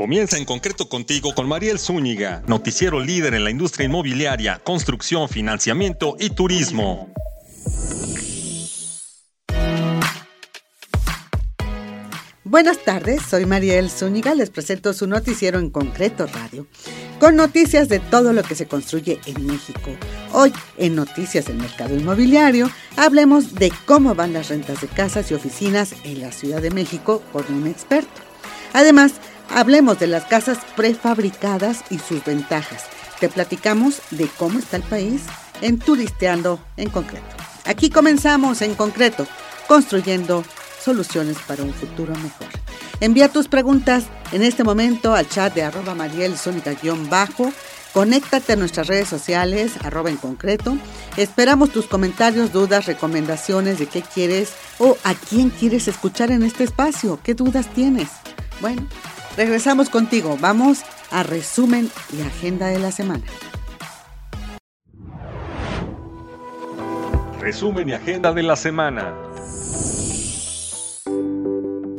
Comienza en concreto contigo con Mariel Zúñiga, noticiero líder en la industria inmobiliaria, construcción, financiamiento y turismo. Buenas tardes, soy Mariel Zúñiga, les presento su noticiero en concreto radio, con noticias de todo lo que se construye en México. Hoy, en Noticias del Mercado Inmobiliario, hablemos de cómo van las rentas de casas y oficinas en la Ciudad de México con un experto. Además, hablemos de las casas prefabricadas y sus ventajas. Te platicamos de cómo está el país en Turisteando en concreto. Aquí comenzamos en concreto, construyendo soluciones para un futuro mejor. Envía tus preguntas en este momento al chat de arroba Mariel bajo Conéctate a nuestras redes sociales, arroba en concreto. Esperamos tus comentarios, dudas, recomendaciones de qué quieres o a quién quieres escuchar en este espacio. ¿Qué dudas tienes? Bueno, regresamos contigo. Vamos a resumen y agenda de la semana. Resumen y agenda de la semana.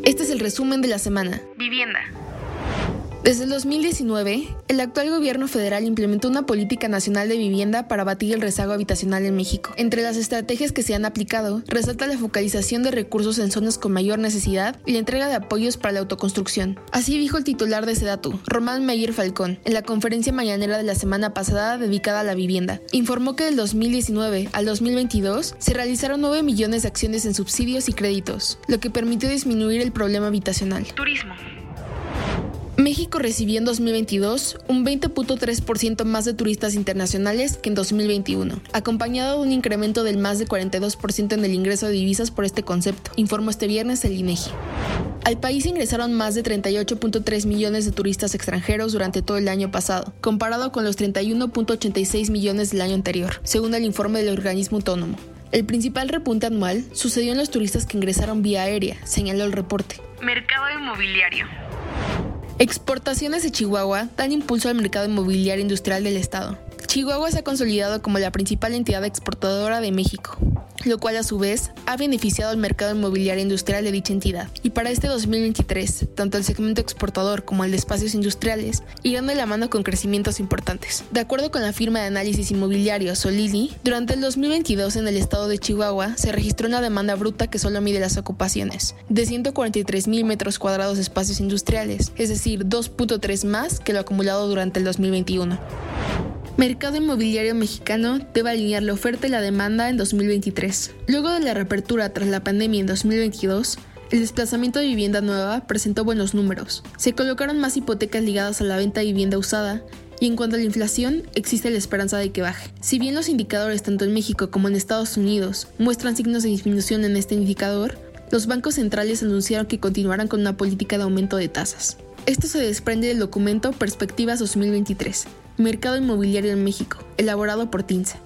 Este es el resumen de la semana. Vivienda. Desde el 2019, el actual gobierno federal implementó una política nacional de vivienda para abatir el rezago habitacional en México. Entre las estrategias que se han aplicado, resalta la focalización de recursos en zonas con mayor necesidad y la entrega de apoyos para la autoconstrucción. Así dijo el titular de Sedatu, Román Meyer Falcón, en la conferencia mañanera de la semana pasada dedicada a la vivienda. Informó que del 2019 al 2022 se realizaron 9 millones de acciones en subsidios y créditos, lo que permitió disminuir el problema habitacional. Turismo. México recibió en 2022 un 20.3% más de turistas internacionales que en 2021, acompañado de un incremento del más de 42% en el ingreso de divisas por este concepto, informó este viernes el INEGI. Al país ingresaron más de 38.3 millones de turistas extranjeros durante todo el año pasado, comparado con los 31.86 millones del año anterior, según el informe del organismo autónomo. El principal repunte anual sucedió en los turistas que ingresaron vía aérea, señaló el reporte. Mercado inmobiliario. Exportaciones de Chihuahua dan impulso al mercado inmobiliario industrial del estado. Chihuahua se ha consolidado como la principal entidad exportadora de México, lo cual a su vez ha beneficiado al mercado inmobiliario industrial de dicha entidad. Y para este 2023, tanto el segmento exportador como el de espacios industriales irán de la mano con crecimientos importantes. De acuerdo con la firma de análisis inmobiliario Solidi, durante el 2022 en el estado de Chihuahua se registró una demanda bruta que solo mide las ocupaciones, de 143 mil metros cuadrados de espacios industriales, es decir, 2.3 más que lo acumulado durante el 2021. Mercado inmobiliario mexicano debe alinear la oferta y la demanda en 2023. Luego de la reapertura tras la pandemia en 2022, el desplazamiento de vivienda nueva presentó buenos números. Se colocaron más hipotecas ligadas a la venta de vivienda usada y en cuanto a la inflación, existe la esperanza de que baje. Si bien los indicadores tanto en México como en Estados Unidos muestran signos de disminución en este indicador, los bancos centrales anunciaron que continuarán con una política de aumento de tasas. Esto se desprende del documento Perspectivas 2023, Mercado Inmobiliario en México, elaborado por TINSE,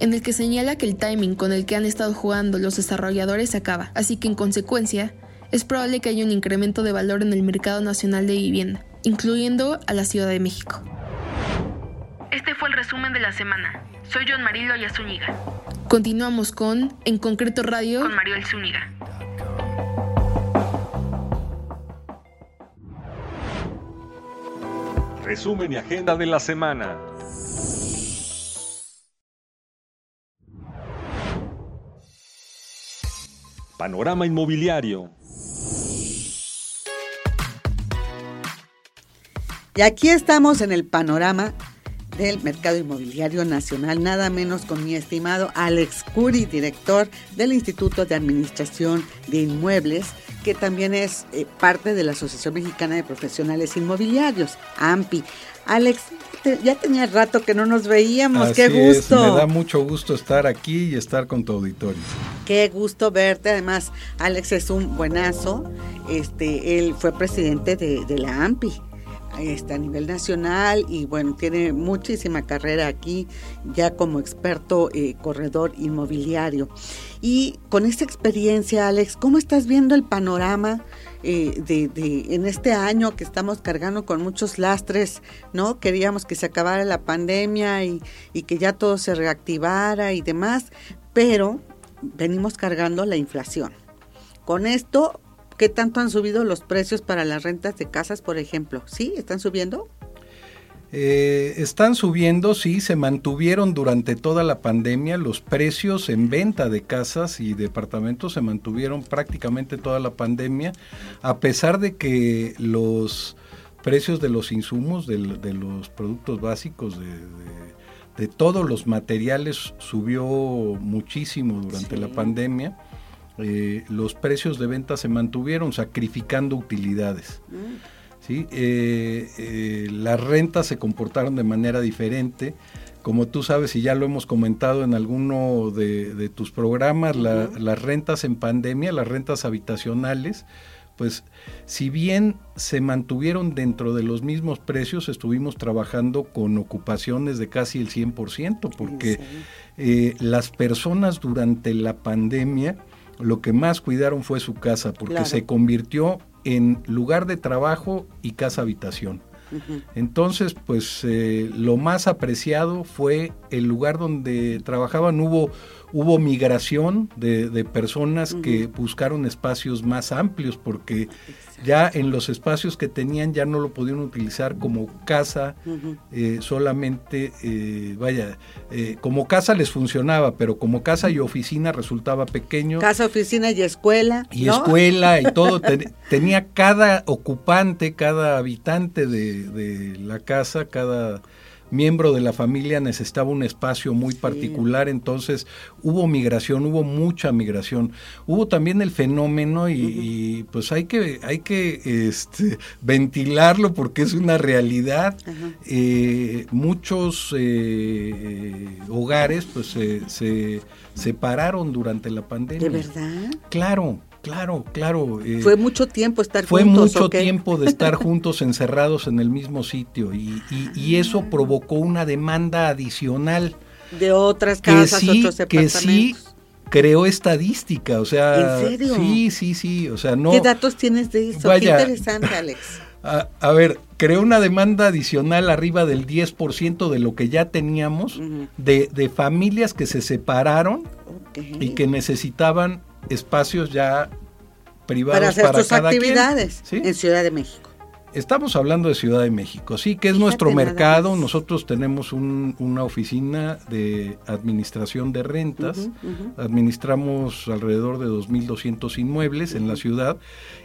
en el que señala que el timing con el que han estado jugando los desarrolladores se acaba, así que en consecuencia, es probable que haya un incremento de valor en el mercado nacional de vivienda, incluyendo a la Ciudad de México. Este fue el resumen de la semana. Soy John Marilo Zúñiga. Continuamos con En Concreto Radio con Mario Zúñiga. Resumen y agenda de la semana. Panorama inmobiliario. Y aquí estamos en el panorama del mercado inmobiliario nacional, nada menos con mi estimado Alex Curi, director del Instituto de Administración de Inmuebles, que también es eh, parte de la Asociación Mexicana de Profesionales Inmobiliarios, AMPI. Alex, ya tenía rato que no nos veíamos, Así qué gusto. Es, me da mucho gusto estar aquí y estar con tu auditorio. Qué gusto verte, además Alex es un buenazo, este, él fue presidente de, de la AMPI está a nivel nacional y bueno, tiene muchísima carrera aquí ya como experto eh, corredor inmobiliario. Y con esta experiencia, Alex, ¿cómo estás viendo el panorama eh, de, en este año que estamos cargando con muchos lastres, ¿no? Queríamos que se acabara la pandemia y que ya todo se reactivara y demás, pero venimos cargando la inflación. Con esto ¿Qué tanto han subido los precios para las rentas de casas, por ejemplo? ¿Sí? ¿Están subiendo? Eh, están subiendo, sí, se mantuvieron durante toda la pandemia, los precios en venta de casas y departamentos se mantuvieron prácticamente toda la pandemia, a pesar de que los precios de los insumos, de, de los productos básicos, de, de, de, todos los materiales subió muchísimo durante sí. la pandemia eh, los precios de venta se mantuvieron sacrificando utilidades. Mm. ¿sí? Eh, eh, las rentas se comportaron de manera diferente. Como tú sabes y ya lo hemos comentado en alguno de, de tus programas, uh -huh. la, las rentas en pandemia, las rentas habitacionales, pues si bien se mantuvieron dentro de los mismos precios, estuvimos trabajando con ocupaciones de casi el 100%, porque eh, las personas durante la pandemia lo que más cuidaron fue su casa, porque claro. se convirtió en lugar de trabajo y casa habitación. Uh -huh. Entonces, pues eh, lo más apreciado fue el lugar donde trabajaban. Hubo, hubo migración de, de personas uh -huh. que buscaron espacios más amplios porque. Ya en los espacios que tenían ya no lo podían utilizar como casa, uh -huh. eh, solamente, eh, vaya, eh, como casa les funcionaba, pero como casa y oficina resultaba pequeño. Casa, oficina y escuela. Y ¿no? escuela y todo. ten, tenía cada ocupante, cada habitante de, de la casa, cada miembro de la familia necesitaba un espacio muy particular, sí. entonces hubo migración, hubo mucha migración. Hubo también el fenómeno y, uh -huh. y pues hay que, hay que este, ventilarlo porque es una realidad. Uh -huh. eh, muchos eh, hogares pues se, se separaron durante la pandemia. ¿De verdad? Claro, Claro, claro. Eh, fue mucho tiempo estar fue juntos. Fue mucho tiempo de estar juntos encerrados en el mismo sitio y, y, y, eso provocó una demanda adicional. De otras casas, que sí, otros departamentos. Que sí creó estadística, o sea... ¿En serio? Sí, sí, sí, o sea, no... ¿Qué datos tienes de eso? Vaya, Qué interesante, Alex. A, a, ver, creó una demanda adicional arriba del 10% de lo que ya teníamos, uh -huh. de, de, familias que se separaron okay. y que necesitaban espacios ya privados para hacer para cada actividades quien, ¿sí? en Ciudad de México. Estamos hablando de Ciudad de México, sí, que es Fíjate nuestro mercado. Nosotros tenemos un, una oficina de administración de rentas. Uh -huh, uh -huh. Administramos alrededor de 2.200 inmuebles uh -huh. en la ciudad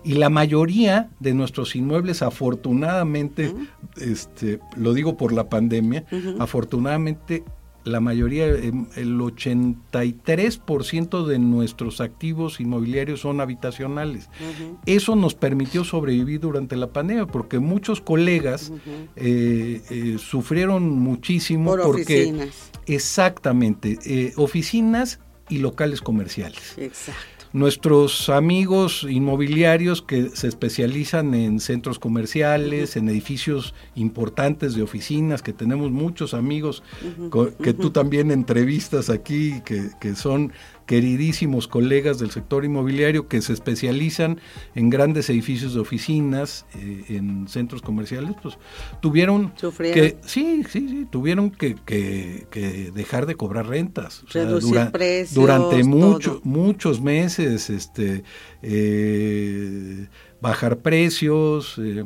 y la mayoría de nuestros inmuebles, afortunadamente, este, lo digo por la pandemia, afortunadamente la mayoría, em, el 83% de nuestros activos inmobiliarios son habitacionales. Uh -huh. Eso nos permitió sobrevivir durante la pandemia porque muchos colegas uh -huh. eh, eh, sufrieron muchísimo Por porque oficinas. exactamente eh, oficinas y locales comerciales. Exacto nuestros amigos inmobiliarios que se especializan en centros comerciales, uh -huh. en edificios importantes de oficinas, que tenemos muchos amigos uh -huh. que tú también entrevistas aquí, que, que son queridísimos colegas del sector inmobiliario que se especializan en grandes edificios de oficinas, eh, en centros comerciales, pues tuvieron ¿Sufrieron? que, sí, sí, sí, tuvieron que, que, que dejar de cobrar rentas. O sea, dura, precios, durante mucho, muchos meses, este, eh, bajar precios, eh,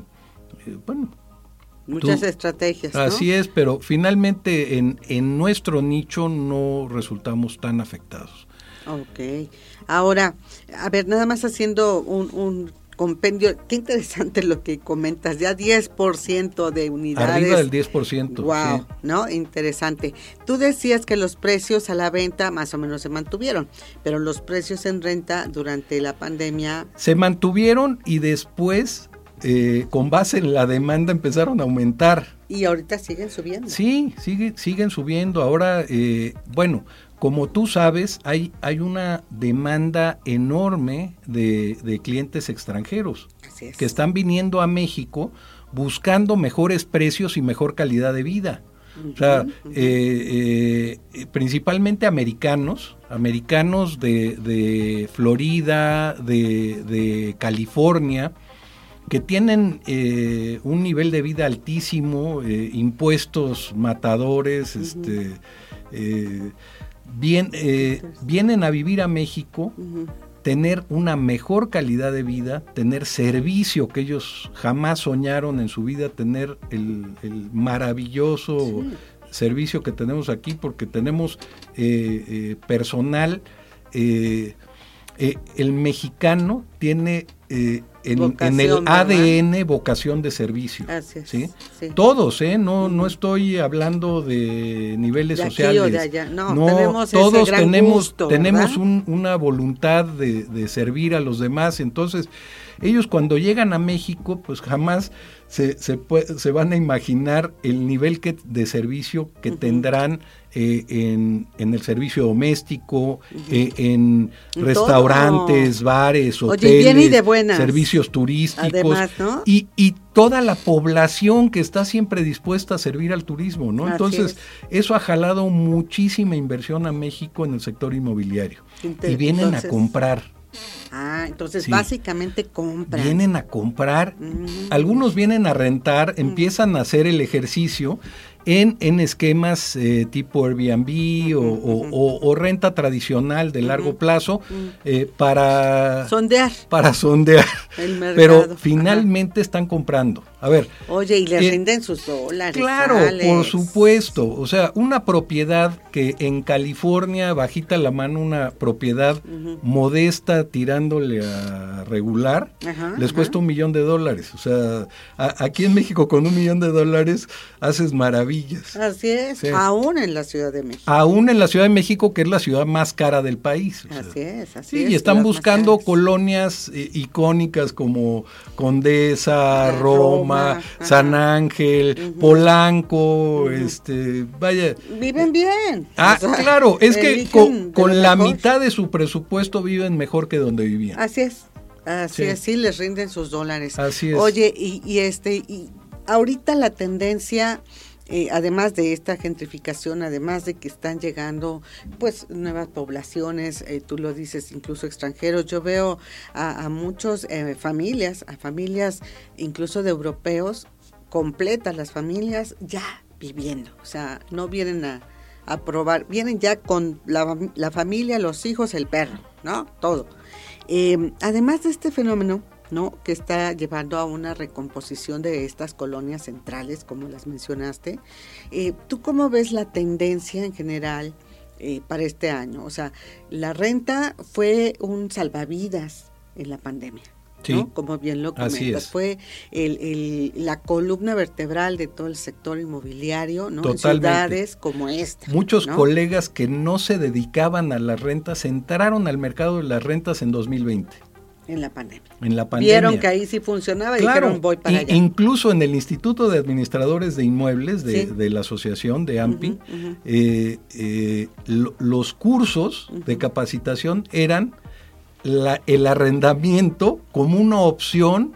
eh bueno, Muchas Tú, estrategias. ¿no? Así es, pero finalmente en, en nuestro nicho no resultamos tan afectados. Ok. Ahora, a ver, nada más haciendo un, un compendio, qué interesante lo que comentas, ya 10% de unidades. Arriba del 10%. Wow, sí. ¿no? Interesante. Tú decías que los precios a la venta más o menos se mantuvieron, pero los precios en renta durante la pandemia... Se mantuvieron y después eh, con base en la demanda empezaron a aumentar. Y ahorita siguen subiendo. Sí, sigue, siguen subiendo. Ahora, eh, bueno, como tú sabes, hay, hay una demanda enorme de, de clientes extranjeros es. que están viniendo a México buscando mejores precios y mejor calidad de vida. O sea, eh, eh, principalmente americanos, americanos de, de Florida, de, de California, que tienen eh, un nivel de vida altísimo, eh, impuestos matadores, este, eh, bien, eh, vienen a vivir a México, tener una mejor calidad de vida, tener servicio que ellos jamás soñaron en su vida, tener el, el maravilloso servicio que tenemos aquí, porque tenemos eh, eh, personal. el mexicano tiene eh, en, el ¿verdad? ADN vocación de servicio. Así es, ¿sí? sí. Todos, ¿eh? No, no estoy hablando de niveles De sociales. o de allá. No, tenemos ese todos gran tenemos, gusto, tenemos una voluntad de, de servir a los demás. Entonces, ellos cuando llegan a México, pues jamás se, se, se van a imaginar el nivel que, de servicio que tendrán eh, en, en el servicio doméstico, eh, en En restaurantes, todo. bares, Oye, hoteles, bien y de buenas. servicios turísticos Además, ¿no? y, y toda la población que está siempre dispuesta a servir al turismo, ¿no? Así Entonces, eso ha jalado muchísima inversión a México en el sector inmobiliario. Inte- y vienen entonces- a comprar, Ah, entonces Sí. básicamente compran. vienen a comprar, Mm. algunos vienen a rentar, empiezan a hacer el ejercicio en, en esquemas eh, tipo Airbnb o, o- o- o renta tradicional de largo plazo eh, para, Sondear para sondear. el mercado. Pero Ajá. finalmente están comprando. A ver, Oye, y les Eh, rinden sus dólares. Claro, Alex. por supuesto. O sea, una propiedad que en California, bajita la mano, una propiedad modesta tirándole a regular, Ajá, les cuesta un millón de dólares. O sea, a- aquí en México con un millón de dólares haces maravillas. Así es, Sí. aún en la Ciudad de México. Aún en la Ciudad de México, que es la ciudad más cara del país. o sea. Así es, así Sí, es. y están buscando colonias eh, icónicas como Condesa, Ah, Roma. San Ángel, Polanco, este, vaya. Viven bien. Ah, O sea, claro, es que con, la mejor. mitad de su presupuesto viven mejor que donde vivían. Así es. Así Sí. es, sí les rinden sus dólares. Así es. Oye, y, y este, y ahorita la tendencia, eh, además de esta gentrificación, además de que están llegando pues nuevas poblaciones, eh, tú lo dices, incluso extranjeros, yo veo a, a muchos eh, familias, a familias incluso de europeos, completas las familias ya viviendo, o sea, no vienen a, a probar, vienen ya con la, la familia, los hijos, el perro, ¿no? Todo. Eh, además de este fenómeno, ¿no? Que está llevando a una recomposición de estas colonias centrales, como las mencionaste, eh, ¿tú cómo ves la tendencia en general eh, para este año? O sea, la renta fue un salvavidas en la pandemia. Sí, ¿no? Como bien lo comentas, fue el, el- la columna vertebral de todo el sector inmobiliario, ¿no? En ciudades como esta. Muchos ¿no? colegas que no se dedicaban a las rentas entraron al mercado de las rentas en 2020, En la pandemia. en la pandemia. Vieron que ahí sí funcionaba y Claro, dijeron voy para allá. incluso en el Instituto de Administradores de Inmuebles de, Sí. de la asociación de AMPI, eh, eh, lo- los cursos de capacitación eran la- el arrendamiento como una opción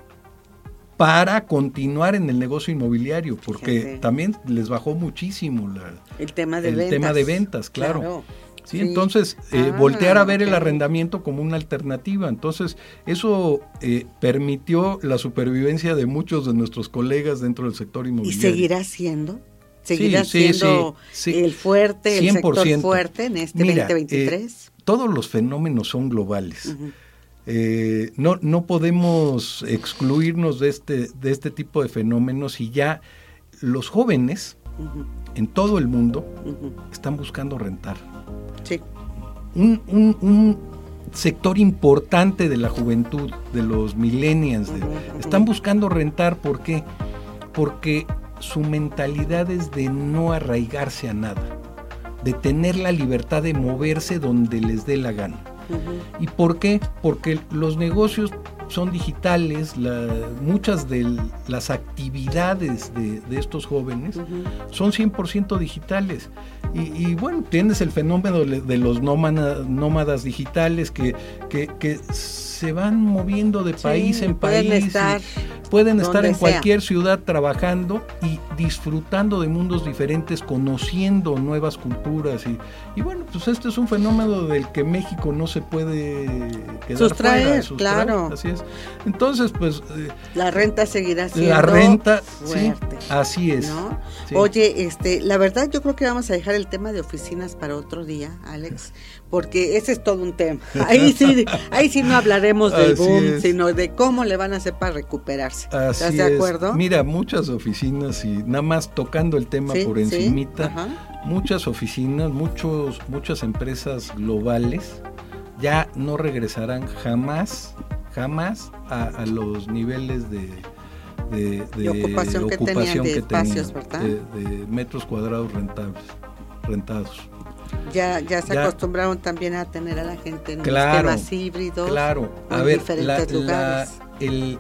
para continuar en el negocio inmobiliario, porque Fíjate. también les bajó muchísimo la- El tema de el ventas. tema de ventas, claro. Sí, entonces, eh, Ah, voltear a ver el arrendamiento como una alternativa. Entonces, eso eh, permitió la supervivencia de muchos de nuestros colegas dentro del sector ¿Y inmobiliario. seguirá siendo? ¿Seguirá Sí, siendo el fuerte, el sector 100%. fuerte en este Mira, 2023? eh, todos los fenómenos son globales. Eh, no, no podemos excluirnos de este, de este tipo de fenómenos y ya los jóvenes en todo el mundo están buscando rentar. Sí, un, un- un sector importante de la juventud, de los millennials, de- están buscando rentar. ¿Por qué? Porque su mentalidad es de no arraigarse a nada, de tener la libertad de moverse donde les dé la gana. ¿Y por qué? Porque los negocios son digitales, muchas de las actividades de, estos jóvenes son 100% digitales. Y, bueno, tienes el fenómeno de los nómadas, digitales que, que, se van moviendo de país en país. Estar pueden estar en cualquier ciudad trabajando y disfrutando de mundos diferentes, conociendo nuevas culturas. Y, bueno, pues este es un fenómeno del que México no se puede quedar sustraer, claro. Así es. Entonces, pues... Eh, la renta seguirá siendo La renta, fuerte, sí, así es. Oye, este, la verdad yo creo que vamos a dejar el tema de oficinas para otro día, Alex, porque ese es todo un tema. Ahí sí, ahí sí no hablaremos del boom, sino de cómo le van a hacer para recuperarse. ¿Estás de acuerdo? Mira, muchas oficinas y nada más tocando el tema por encimita, muchas oficinas, muchos, muchas empresas globales ya no regresarán jamás, jamás a, los niveles de, de, ocupación, que tenían, de espacios, ¿verdad? De, metros cuadrados rentables, rentados. Ya, ya se acostumbraron también a tener a la gente en sistemas híbridos. Claro, a ver, diferentes lugares. el,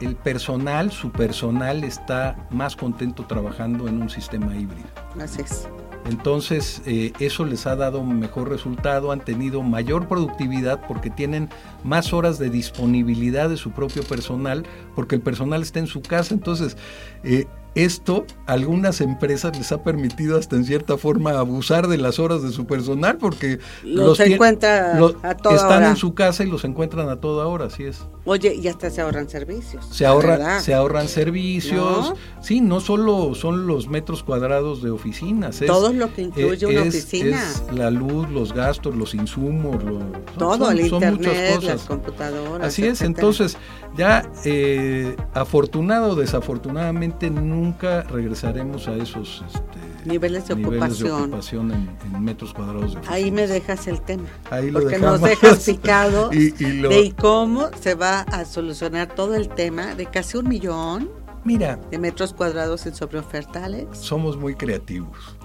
el personal, su personal está más contento trabajando en un sistema híbrido. Así es. Entonces, eh, eso les ha dado mejor resultado, han tenido mayor productividad porque tienen más horas de disponibilidad de su propio personal, porque el personal está en su casa. Entonces, eh, esto algunas empresas les ha permitido hasta en cierta forma abusar de las horas de su personal porque los, encuentra a toda están en su casa y los encuentran a toda hora, así es. Oye, y hasta se ahorran servicios. Se ahorra, se ahorran servicios. Sí, no solo son los metros cuadrados de oficinas, todo lo que incluye una oficina. Es la luz, los gastos, los insumos, todo el internet, las computadoras. Así es, entonces ya eh, afortunado o desafortunadamente nunca regresaremos a esos este, niveles de ocupación, en, metros cuadrados de Ahí me dejas el tema. porque nos dejas picado de cómo se va a solucionar todo el tema de casi un millón Mira, de metros cuadrados en sobreoferta, Alex. Somos muy creativos.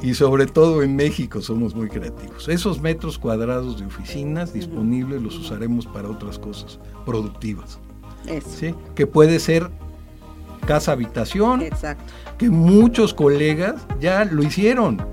y sobre todo en México somos muy creativos. Esos metros cuadrados de oficinas disponibles los usaremos para otras cosas productivas. Eso. Que puede ser casa habitación. Exacto. Muchos colegas ya lo hicieron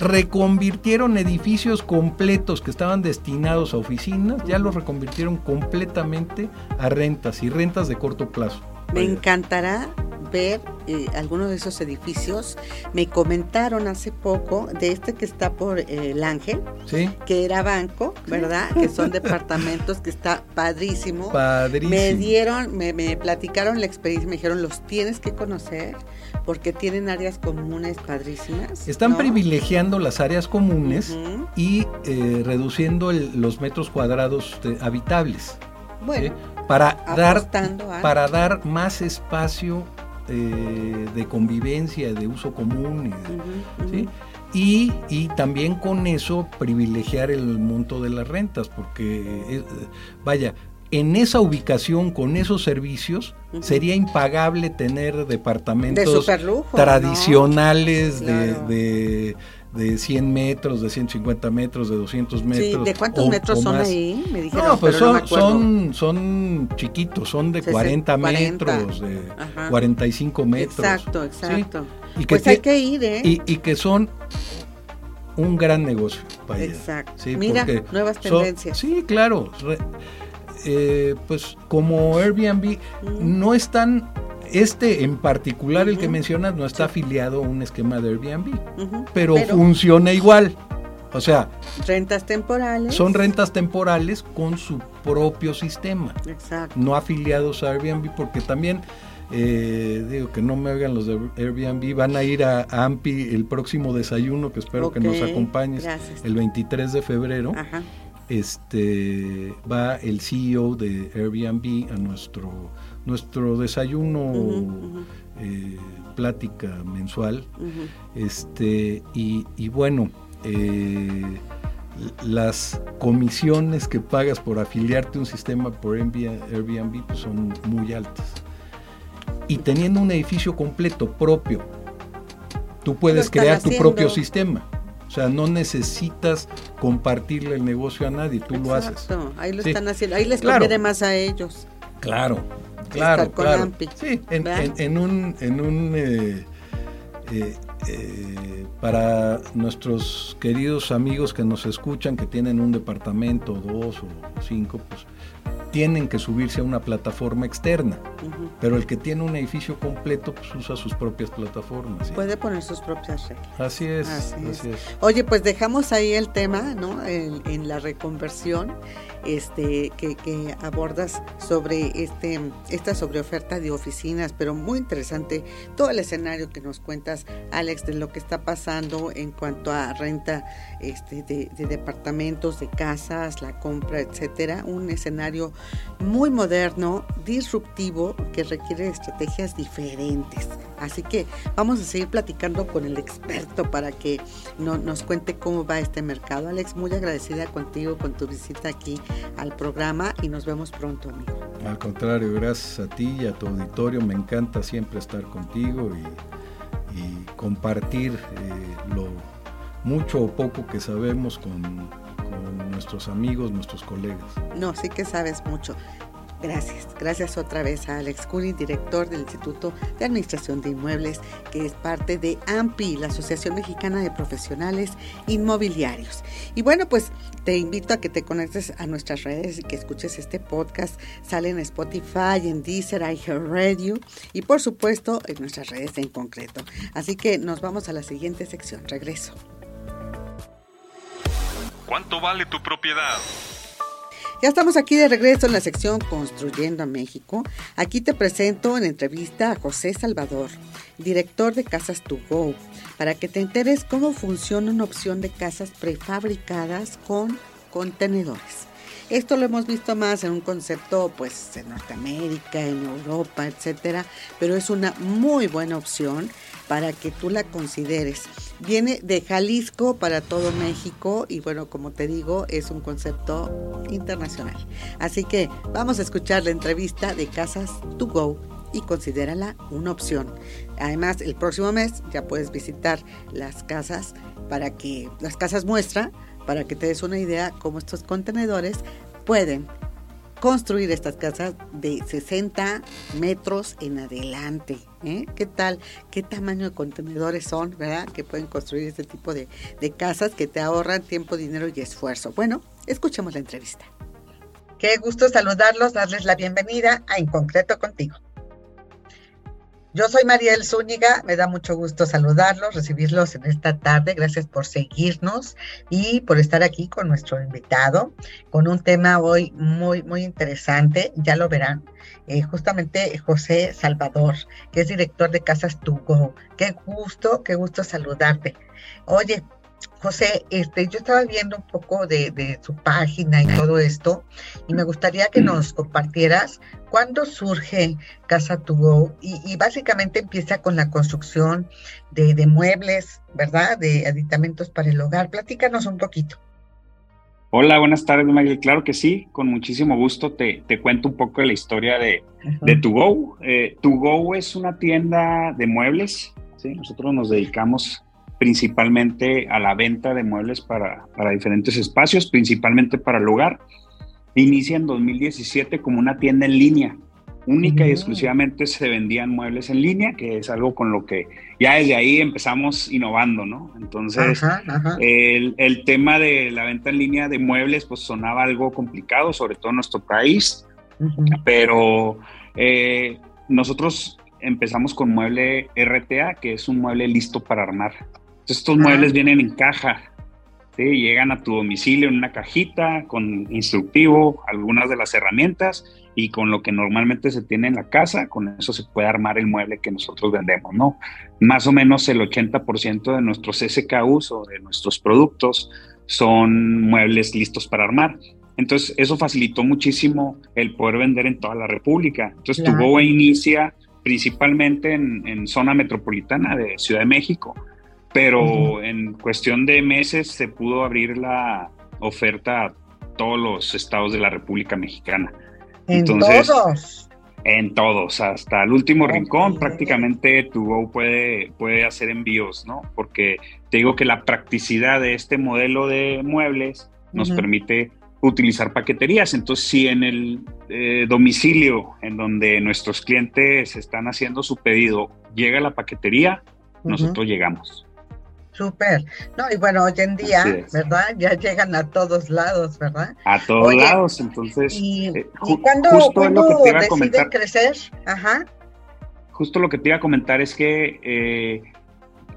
reconvirtieron edificios completos que estaban destinados a oficinas, ya los reconvirtieron completamente a rentas y rentas de corto plazo. Me encantará ver eh, algunos de esos edificios. Me comentaron hace poco de este que está por eh, el Ángel, que era banco, ¿verdad? que son departamentos que está padrísimo. Padrísimo. Me dieron, me, platicaron la experiencia, me dijeron, los tienes que conocer porque tienen áreas comunes padrísimas. Están privilegiando las áreas comunes y eh, reduciendo los metros cuadrados habitables. Bueno para dar, para dar más espacio eh, de convivencia, de uso común. Y, y, también con eso privilegiar el monto de las rentas, porque, eh, vaya, en esa ubicación, con esos servicios, sería impagable tener departamentos tradicionales de de 100 metros, de 150 metros, de 200 metros. ¿De cuántos metros son ahí? Me dijeron, no, pues son, son, son chiquitos, son de 40, metros, de 45 metros. Exacto, exacto. Y que pues hay que ir, ¿eh? Y, que son un gran negocio. Exacto. Mira, nuevas tendencias. sí, claro. Eh, pues como Airbnb mm. no están este en particular, el que mencionas, no está afiliado a un esquema de Airbnb, pero, funciona igual. O sea, rentas temporales. Son rentas temporales con su propio sistema. Exacto. No afiliados a Airbnb, porque también, eh, digo que no me oigan los de Airbnb, van a ir a, AMPI el próximo desayuno, que espero que nos acompañes, el 23 de febrero. Este va el CEO de Airbnb a nuestro nuestro desayuno, eh, plática mensual, este, y, bueno, eh, las comisiones que pagas por afiliarte a un sistema por Airbnb pues, son muy altas. Y teniendo un edificio completo propio, tú puedes crear tu propio sistema. O sea, no necesitas compartirle el negocio a nadie, tú lo haces. Ahí lo están haciendo, ahí les conviene más a ellos. Claro, claro, claro. Sí, en, un, en un eh, eh, eh, para nuestros queridos amigos que nos escuchan, que tienen un departamento, dos o cinco, pues tienen que subirse a una plataforma externa, pero el que tiene un edificio completo pues usa sus propias plataformas. Puede poner sus propias reglas. Así es, así, es. Oye, pues dejamos ahí el tema, ¿no? En, la reconversión, este, que, que, abordas sobre este, esta sobreoferta de oficinas, pero muy interesante todo el escenario que nos cuentas, Alex, de lo que está pasando en cuanto a renta este, de, de departamentos, de casas, la compra, etcétera, un escenario muy moderno, disruptivo, que requiere estrategias diferentes. Así que vamos a seguir platicando con el experto para que nos cuente cómo va este mercado. Alex, muy agradecida contigo con tu visita aquí al programa y nos vemos pronto, amigo. Al contrario, gracias a ti y a tu auditorio. Me encanta siempre estar contigo y, compartir eh, lo mucho o poco que sabemos con nuestros amigos, nuestros colegas. No, sí que sabes mucho. Gracias, gracias otra vez a Alex Curi, director del Instituto de Administración de Inmuebles, que es parte de AMPI, la Asociación Mexicana de Profesionales Inmobiliarios. Y bueno, pues te invito a que te conectes a nuestras redes y que escuches este podcast. Sale en Spotify, en Deezer, iHeartRadio y por supuesto en nuestras redes en concreto. Así que nos vamos a la siguiente sección. Regreso. ¿Cuánto vale tu propiedad? Ya estamos aquí de regreso en la sección Construyendo a México. Aquí te presento en entrevista a José Salvador, director de Casas To Go, para que te enteres cómo funciona una opción de casas prefabricadas con contenedores. Esto lo hemos visto más en un concepto pues en Norteamérica, en Europa, etcétera, pero es una muy buena opción para que tú la consideres. Viene de Jalisco para todo México y bueno, como te digo, es un concepto internacional. Así que vamos a escuchar la entrevista de Casas to Go y considérala una opción. Además, el próximo mes ya puedes visitar las casas para que las casas muestra para que te des una idea cómo estos contenedores pueden construir estas casas de 60 metros en adelante. ¿eh? ¿Qué tal? ¿Qué tamaño de contenedores son, verdad? Que pueden construir este tipo de, de casas que te ahorran tiempo, dinero y esfuerzo. Bueno, escuchemos la entrevista. Qué gusto saludarlos, darles la bienvenida a En Concreto Contigo. Yo soy Mariel Zúñiga, me da mucho gusto saludarlos, recibirlos en esta tarde. Gracias por seguirnos y por estar aquí con nuestro invitado, con un tema hoy muy, muy interesante. Ya lo verán. Eh, justamente José Salvador, que es director de Casas Tugo. Qué gusto, qué gusto saludarte. Oye, José, este, yo estaba viendo un poco de, su página y todo esto, y me gustaría que nos compartieras cuándo surge Casa To Go, y, básicamente empieza con la construcción de, muebles, ¿verdad? De aditamentos para el hogar. Platícanos un poquito. Hola, buenas tardes, Maggie. Claro que sí, con muchísimo gusto te, cuento un poco de la historia de, de To Go. Eh, to Go es una tienda de muebles, ¿sí? Nosotros nos dedicamos principalmente a la venta de muebles para, diferentes espacios, principalmente para el hogar. Inicia en 2017 como una tienda en línea. Única y exclusivamente se vendían muebles en línea, que es algo con lo que ya desde ahí empezamos innovando, ¿no? Entonces, El, tema de la venta en línea de muebles, pues sonaba algo complicado, sobre todo en nuestro país, pero eh, nosotros empezamos con mueble RTA, que es un mueble listo para armar estos muebles vienen en caja, ¿sí? llegan a tu domicilio en una cajita con instructivo, algunas de las herramientas y con lo que normalmente se tiene en la casa, con eso se puede armar el mueble que nosotros vendemos, ¿no? Más o menos el 80% de nuestros SKUs o de nuestros productos son muebles listos para armar. Entonces, eso facilitó muchísimo el poder vender en toda la República. Entonces, tu BOA inicia principalmente en, en, zona metropolitana de Ciudad de México, pero en cuestión de meses se pudo abrir la oferta a todos los estados de la República Mexicana. ¿En todos? En todos, hasta el último rincón, prácticamente tu Go puede, puede hacer envíos, ¿no? Porque te digo que la practicidad de este modelo de muebles nos permite utilizar paqueterías. Entonces, si en el eh, domicilio en donde nuestros clientes están haciendo su pedido llega la paquetería, nosotros llegamos. Súper. No, y bueno, hoy en día, ¿verdad? Ya llegan a todos lados, ¿verdad? A todos lados, entonces. ¿Y, eh, cuándo, deciden crecer? Ajá. Justo lo que te iba a comentar es que eh,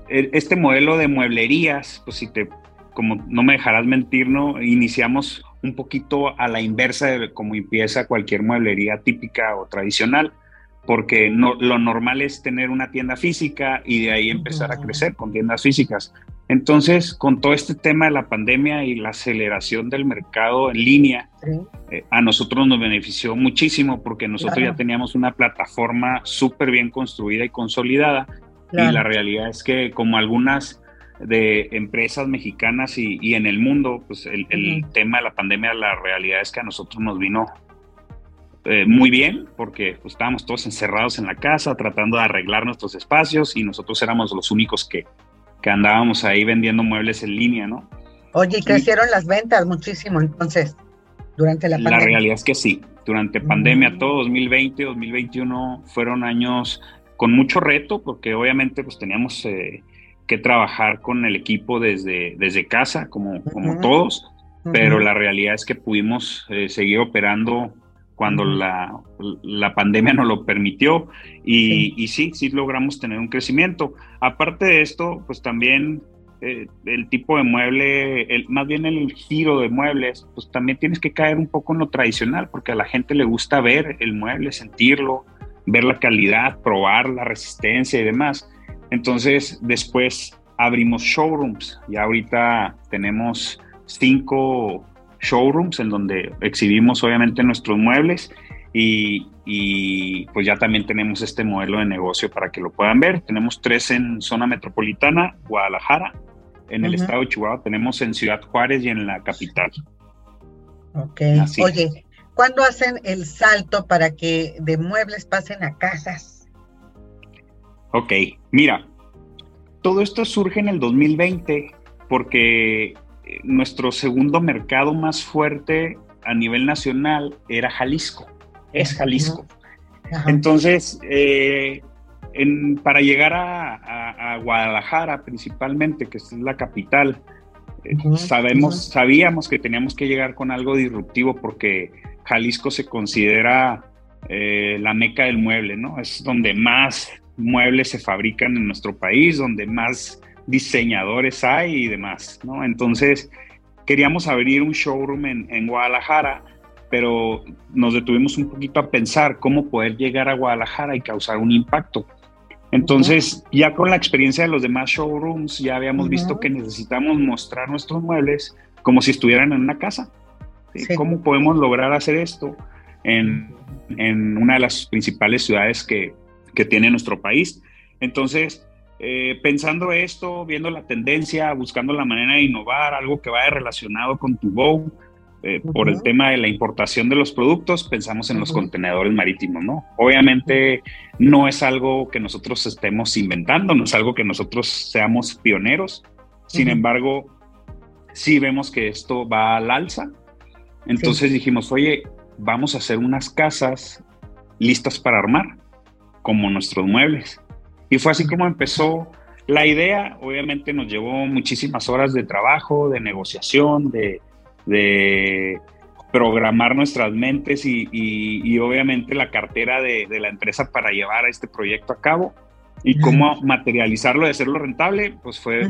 e, este modelo de mueblerías, pues si te, como no me dejarás mentir, ¿no? Iniciamos un poquito a la inversa de cómo empieza cualquier mueblería típica o tradicional porque no, lo normal es tener una tienda física y de ahí empezar a crecer con tiendas físicas. Entonces, con todo este tema de la pandemia y la aceleración del mercado en línea, eh, a nosotros nos benefició muchísimo porque nosotros ya teníamos una plataforma súper bien construida y consolidada. Y la realidad es que como algunas de empresas mexicanas y, en el mundo, pues el, el tema de la pandemia, la realidad es que a nosotros nos vino eh, muy bien, porque pues, estábamos todos encerrados en la casa tratando de arreglar nuestros espacios y nosotros éramos los únicos que, que andábamos ahí vendiendo muebles en línea, ¿no? Oye, y crecieron las ventas muchísimo entonces, durante la pandemia. La realidad es que sí, durante pandemia, mm. todo 2020, 2021 fueron años con mucho reto, porque obviamente pues teníamos eh, que trabajar con el equipo desde, desde casa, como, como todos, pero la realidad es que pudimos eh, seguir operando cuando la, pandemia nos lo permitió y sí. sí. logramos tener un crecimiento. Aparte de esto, pues también eh, el tipo de mueble, el, más bien el giro de muebles, pues también tienes que caer un poco en lo tradicional porque a la gente le gusta ver el mueble, sentirlo, ver la calidad, probar la resistencia y demás. Entonces después abrimos showrooms y ahorita tenemos cinco showrooms en donde exhibimos obviamente nuestros muebles y, pues ya también tenemos este modelo de negocio para que lo puedan ver. Tenemos tres en zona metropolitana, Guadalajara, en el estado de Chihuahua, tenemos en Ciudad Juárez y en la capital. Ok, oye, ¿cuándo hacen el salto para que de muebles pasen a casas? Ok, mira, todo esto surge en el 2020 porque nuestro segundo mercado más fuerte a nivel nacional era Jalisco, es Jalisco. Entonces, eh, para llegar a, Guadalajara principalmente, que es la capital, eh, sabemos, sabíamos que teníamos que llegar con algo disruptivo porque Jalisco se considera eh, la meca del mueble, ¿no? Es donde más muebles se fabrican en nuestro país, donde más diseñadores hay y demás, ¿no? Entonces, queríamos abrir un showroom en, Guadalajara, pero nos detuvimos un poquito a pensar cómo poder llegar a Guadalajara y causar un impacto. Entonces, ya con la experiencia de los demás showrooms, ya habíamos visto que necesitamos mostrar nuestros muebles como si estuvieran en una casa. ¿Cómo podemos lograr hacer esto en, una de las principales ciudades que, que tiene nuestro país? Entonces, eh, pensando esto, viendo la tendencia, buscando la manera de innovar, algo que vaya relacionado con tu Go, eh, por el tema de la importación de los productos, pensamos en los contenedores marítimos, ¿no? Obviamente no es algo que nosotros estemos inventando, no es algo que nosotros seamos pioneros, sin embargo, sí vemos que esto va al alza. Entonces dijimos, oye, vamos a hacer unas casas listas para armar, como nuestros muebles. Y fue así como empezó la idea. Obviamente nos llevó muchísimas horas de trabajo, de negociación, de, programar nuestras mentes y, obviamente la cartera de, la empresa para llevar a este proyecto a cabo. Y cómo materializarlo y hacerlo rentable, pues fue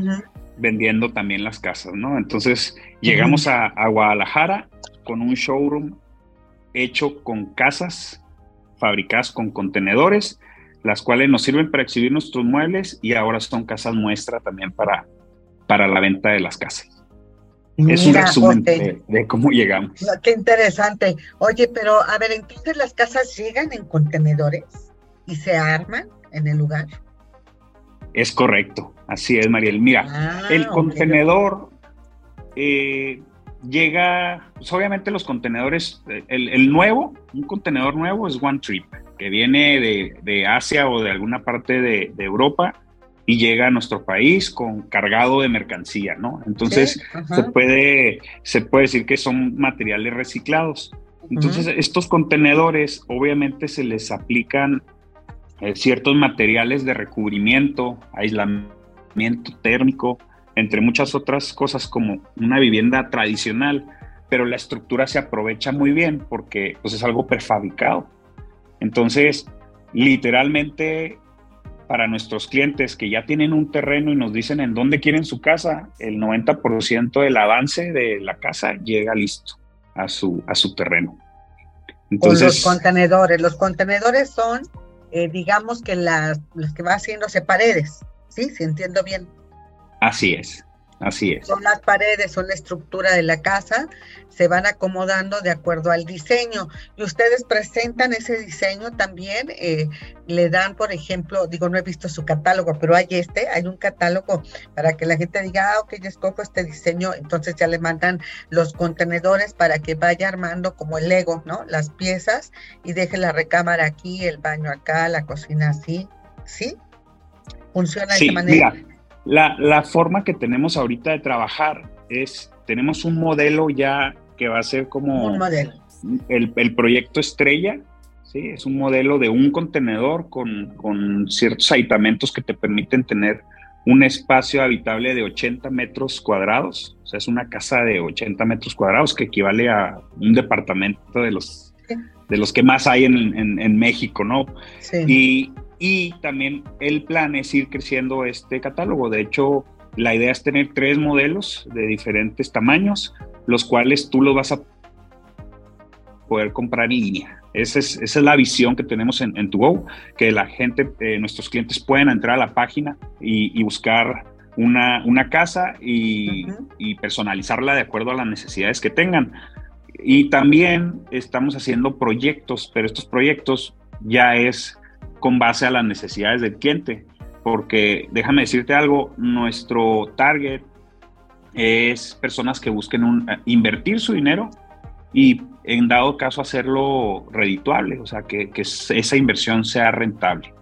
vendiendo también las casas, ¿no? Entonces llegamos a, a Guadalajara con un showroom hecho con casas fabricadas con contenedores las cuales nos sirven para exhibir nuestros muebles y ahora son casas muestra también para, para la venta de las casas. es un resumen de, cómo llegamos. qué interesante. Oye, pero a ver, entonces las casas llegan en contenedores y se arman en el lugar. Es correcto, así es, Mariel. Mira, ah, el contenedor, eh, llega, pues obviamente los contenedores, el, nuevo, un contenedor nuevo es One Trip, que viene de, Asia o de alguna parte de, Europa y llega a nuestro país con cargado de mercancía, ¿no? Entonces se, puede, se puede decir que son materiales reciclados. Entonces estos contenedores obviamente se les aplican eh, ciertos materiales de recubrimiento, aislamiento térmico, entre muchas otras cosas como una vivienda tradicional, pero la estructura se aprovecha muy bien porque pues, es algo prefabricado. Entonces, literalmente, para nuestros clientes que ya tienen un terreno y nos dicen en dónde quieren su casa, el 90% del avance de la casa llega listo a su, a su terreno. Entonces, los contenedores, los contenedores son, eh, digamos que las, las que va haciéndose paredes, ¿sí? Si entiendo bien. Así es. Así es. Son las paredes, son la estructura de la casa, se van acomodando de acuerdo al diseño. Y ustedes presentan ese diseño también, eh, le dan, por ejemplo, digo, no he visto su catálogo, pero hay este, hay un catálogo para que la gente diga, ah, ok, yo escojo este diseño, entonces ya le mandan los contenedores para que vaya armando como el Lego, ¿no? Las piezas y deje la recámara aquí, el baño acá, la cocina así, ¿sí? Funciona de esa manera. La, forma que tenemos ahorita de trabajar es, tenemos un modelo ya que va a ser como un modelo. El, proyecto estrella, ¿sí? es un modelo de un contenedor con, ciertos aditamentos que te permiten tener un espacio habitable de 80 metros cuadrados, o sea, es una casa de 80 metros cuadrados que equivale a un departamento de los, de los que más hay en, México, ¿no? Sí. Y, y también el plan es ir creciendo este catálogo. De hecho, la idea es tener tres modelos de diferentes tamaños, los cuales tú los vas a poder comprar en línea. Esa es, esa es la visión que tenemos en, en go que la gente, eh, nuestros clientes puedan entrar a la página y, buscar una, una casa y, y, personalizarla de acuerdo a las necesidades que tengan. Y también estamos haciendo proyectos, pero estos proyectos ya es con base a las necesidades del cliente. Porque déjame decirte algo, nuestro target es personas que busquen eh, invertir su dinero y en dado caso hacerlo redituable, o sea, que, que esa inversión sea rentable.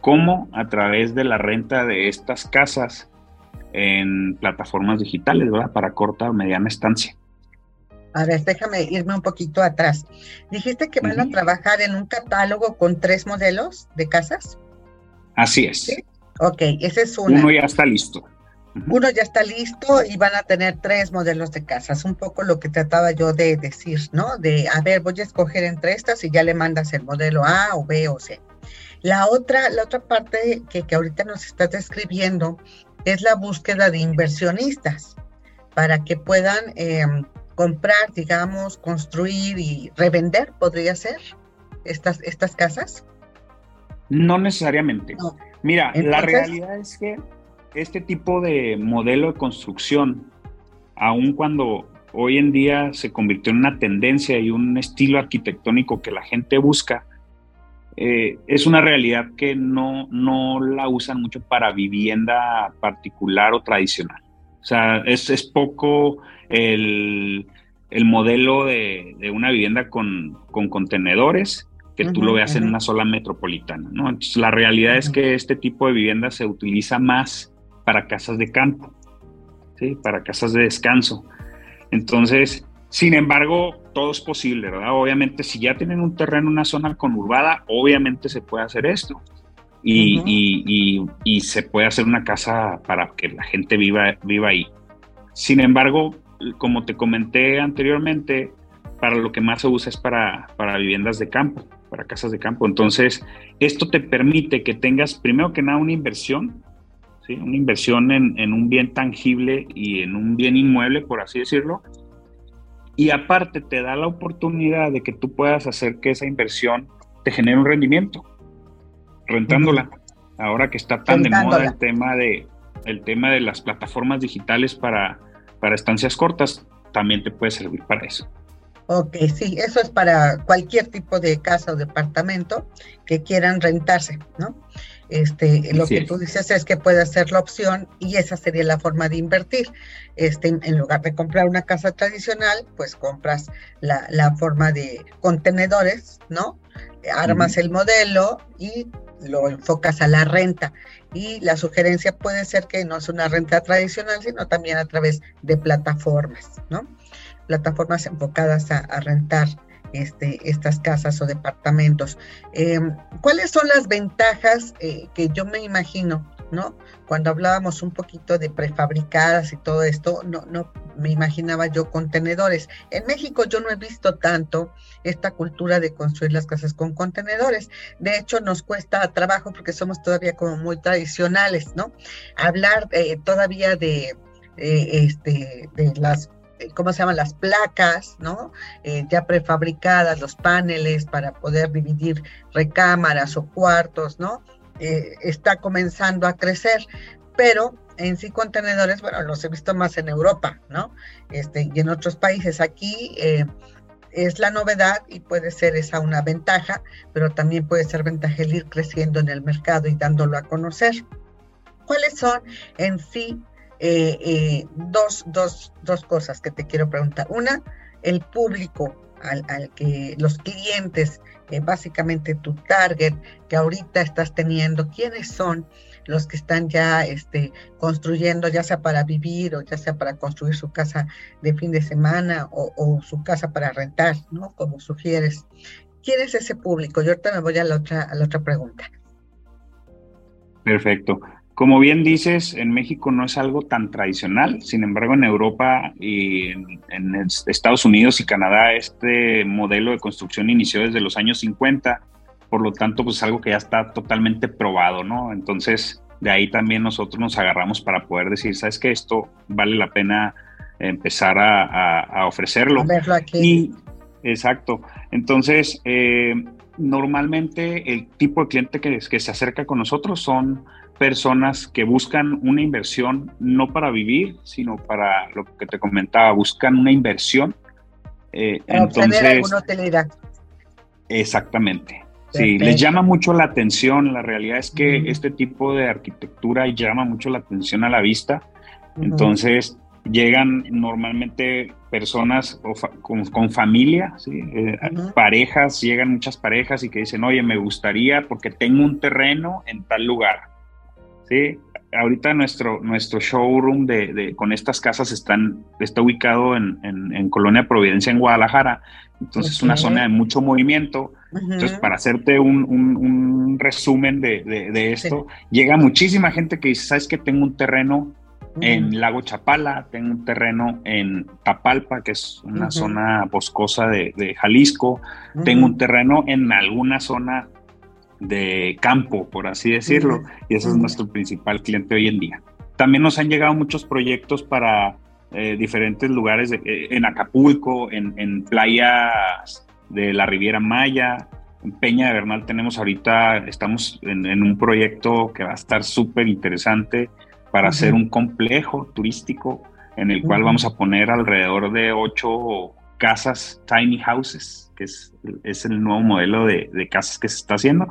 ¿Cómo? A través de la renta de estas casas en plataformas digitales, ¿verdad? Para corta o mediana estancia. A ver, déjame irme un poquito atrás. Dijiste que van a trabajar en un catálogo con tres modelos de casas. Así es. Ok, ese es uno. Uno ya está listo. Uno ya está listo y van a tener tres modelos de casas. Un poco lo que trataba yo de decir, ¿no? De, a ver, voy a escoger entre estas y ya le mandas el modelo A o B o C. La otra, la otra parte que, que ahorita nos estás describiendo es la búsqueda de inversionistas para que puedan em, comprar, digamos, construir y revender, podría ser estas, estas casas? No necesariamente. Mira, la realidad es que este tipo de modelo de construcción, aun cuando hoy en día se convirtió en una tendencia y un estilo arquitectónico que la gente busca, eh, es una realidad que no, no la usan mucho para vivienda particular o tradicional. O sea, es, es poco el, modelo de, una vivienda con, contenedores que tú lo veas en una sola metropolitana, ¿no? Entonces, la realidad es que este tipo de vivienda se utiliza más para casas de campo, ¿sí? Para casas de descanso. Entonces, sin embargo, todo es posible, ¿verdad? Obviamente, si ya tienen un terreno en una zona conurbada, obviamente se puede hacer esto. Y, y, se puede hacer una casa para que la gente viva, viva ahí. Sin embargo, como te comenté anteriormente, para lo que más se usa es para, para viviendas de campo, para casas de campo. Entonces, esto te permite que tengas primero que nada una inversión, ¿sí? una inversión en, en, un bien tangible y en un bien inmueble, por así decirlo. Y aparte te da la oportunidad de que tú puedas hacer que esa inversión te genere un rendimiento, rentándola. Ahora que está tan de moda el tema de, el tema de las plataformas digitales para para estancias cortas, también te puede servir para eso. Ok, sí, eso es para cualquier tipo de casa o departamento que quieran rentarse, ¿no? Este, lo que tú dices es que puede ser la opción y esa sería la forma de invertir. Este, en lugar de comprar una casa tradicional, pues compras la, la forma de contenedores, ¿no? Armas el modelo y lo enfocas a la renta. Y la sugerencia puede ser que no es una renta tradicional, sino también a través de plataformas, ¿no? Plataformas enfocadas a, rentar este, estas casas o departamentos. Em, ¿Cuáles son las ventajas eh, que yo me imagino ¿no? Cuando hablábamos un poquito de prefabricadas y todo esto, no, no me imaginaba yo contenedores. En México yo no he visto tanto esta cultura de construir las casas con contenedores. De hecho, nos cuesta trabajo porque somos todavía como muy tradicionales, ¿no? Hablar eh, todavía de, eh, este, de las eh, ¿cómo se llaman? Las placas, ¿no? ya prefabricadas, los paneles para poder dividir recámaras o cuartos, ¿no? Eh, está comenzando a crecer, pero en sí contenedores, bueno, los he visto más en Europa, ¿no? Este, y en otros países. Aquí eh, es la novedad y puede ser esa una ventaja, pero también puede ser ventaja el ir creciendo en el mercado y dándolo a conocer. ¿Cuáles son en sí eh, dos, dos, dos cosas que te quiero preguntar? Una, el público al, al que los clientes eh, básicamente tu target que ahorita estás teniendo, quiénes son los que están ya este, construyendo, ya sea para vivir o ya sea para construir su casa de fin de semana o, su casa para rentar, ¿no? Como sugieres. ¿Quién es ese público? Yo ahorita me voy a la otra, a la otra pregunta. Perfecto. Como bien dices, en México no es algo tan tradicional, sin embargo en Europa y en, Estados Unidos y Canadá este modelo de construcción inició desde los años 50, por lo tanto pues es algo que ya está totalmente probado, ¿no? Entonces de ahí también nosotros nos agarramos para poder decir, ¿sabes qué? Esto vale la pena empezar a, ofrecerlo. A verlo aquí. exacto. Entonces, eh, normalmente el tipo de cliente que, que se acerca con nosotros son personas que buscan una inversión no para vivir, sino para lo que te comentaba, buscan una inversión. Eh, entonces, utilidad. Exactamente. Sí, les llama mucho la atención. La realidad es que este tipo de arquitectura llama mucho la atención a la vista. Entonces, llegan normalmente personas con, familia, eh, parejas, llegan muchas parejas y que dicen, oye, me gustaría porque tengo un terreno en tal lugar Sí, ahorita nuestro, nuestro showroom de, con estas casas están, está ubicado en, Colonia Providencia, en Guadalajara. Entonces es una zona de mucho movimiento. Entonces, para hacerte un, resumen de, esto, llega muchísima gente que dice, ¿sabes que Tengo un terreno en Lago Chapala, tengo un terreno en Tapalpa, que es una zona boscosa de, Jalisco, tengo un terreno en alguna zona de campo, por así decirlo, y ese es nuestro principal cliente hoy en día. También nos han llegado muchos proyectos para eh, diferentes lugares, eh, en Acapulco, en, playas de la Riviera Maya, en Peña de Bernal tenemos ahorita, estamos en, un proyecto que va a estar súper interesante para hacer un complejo turístico en el cual vamos a poner alrededor de ocho casas, tiny houses, que es, es el nuevo modelo de, de, casas que se está haciendo.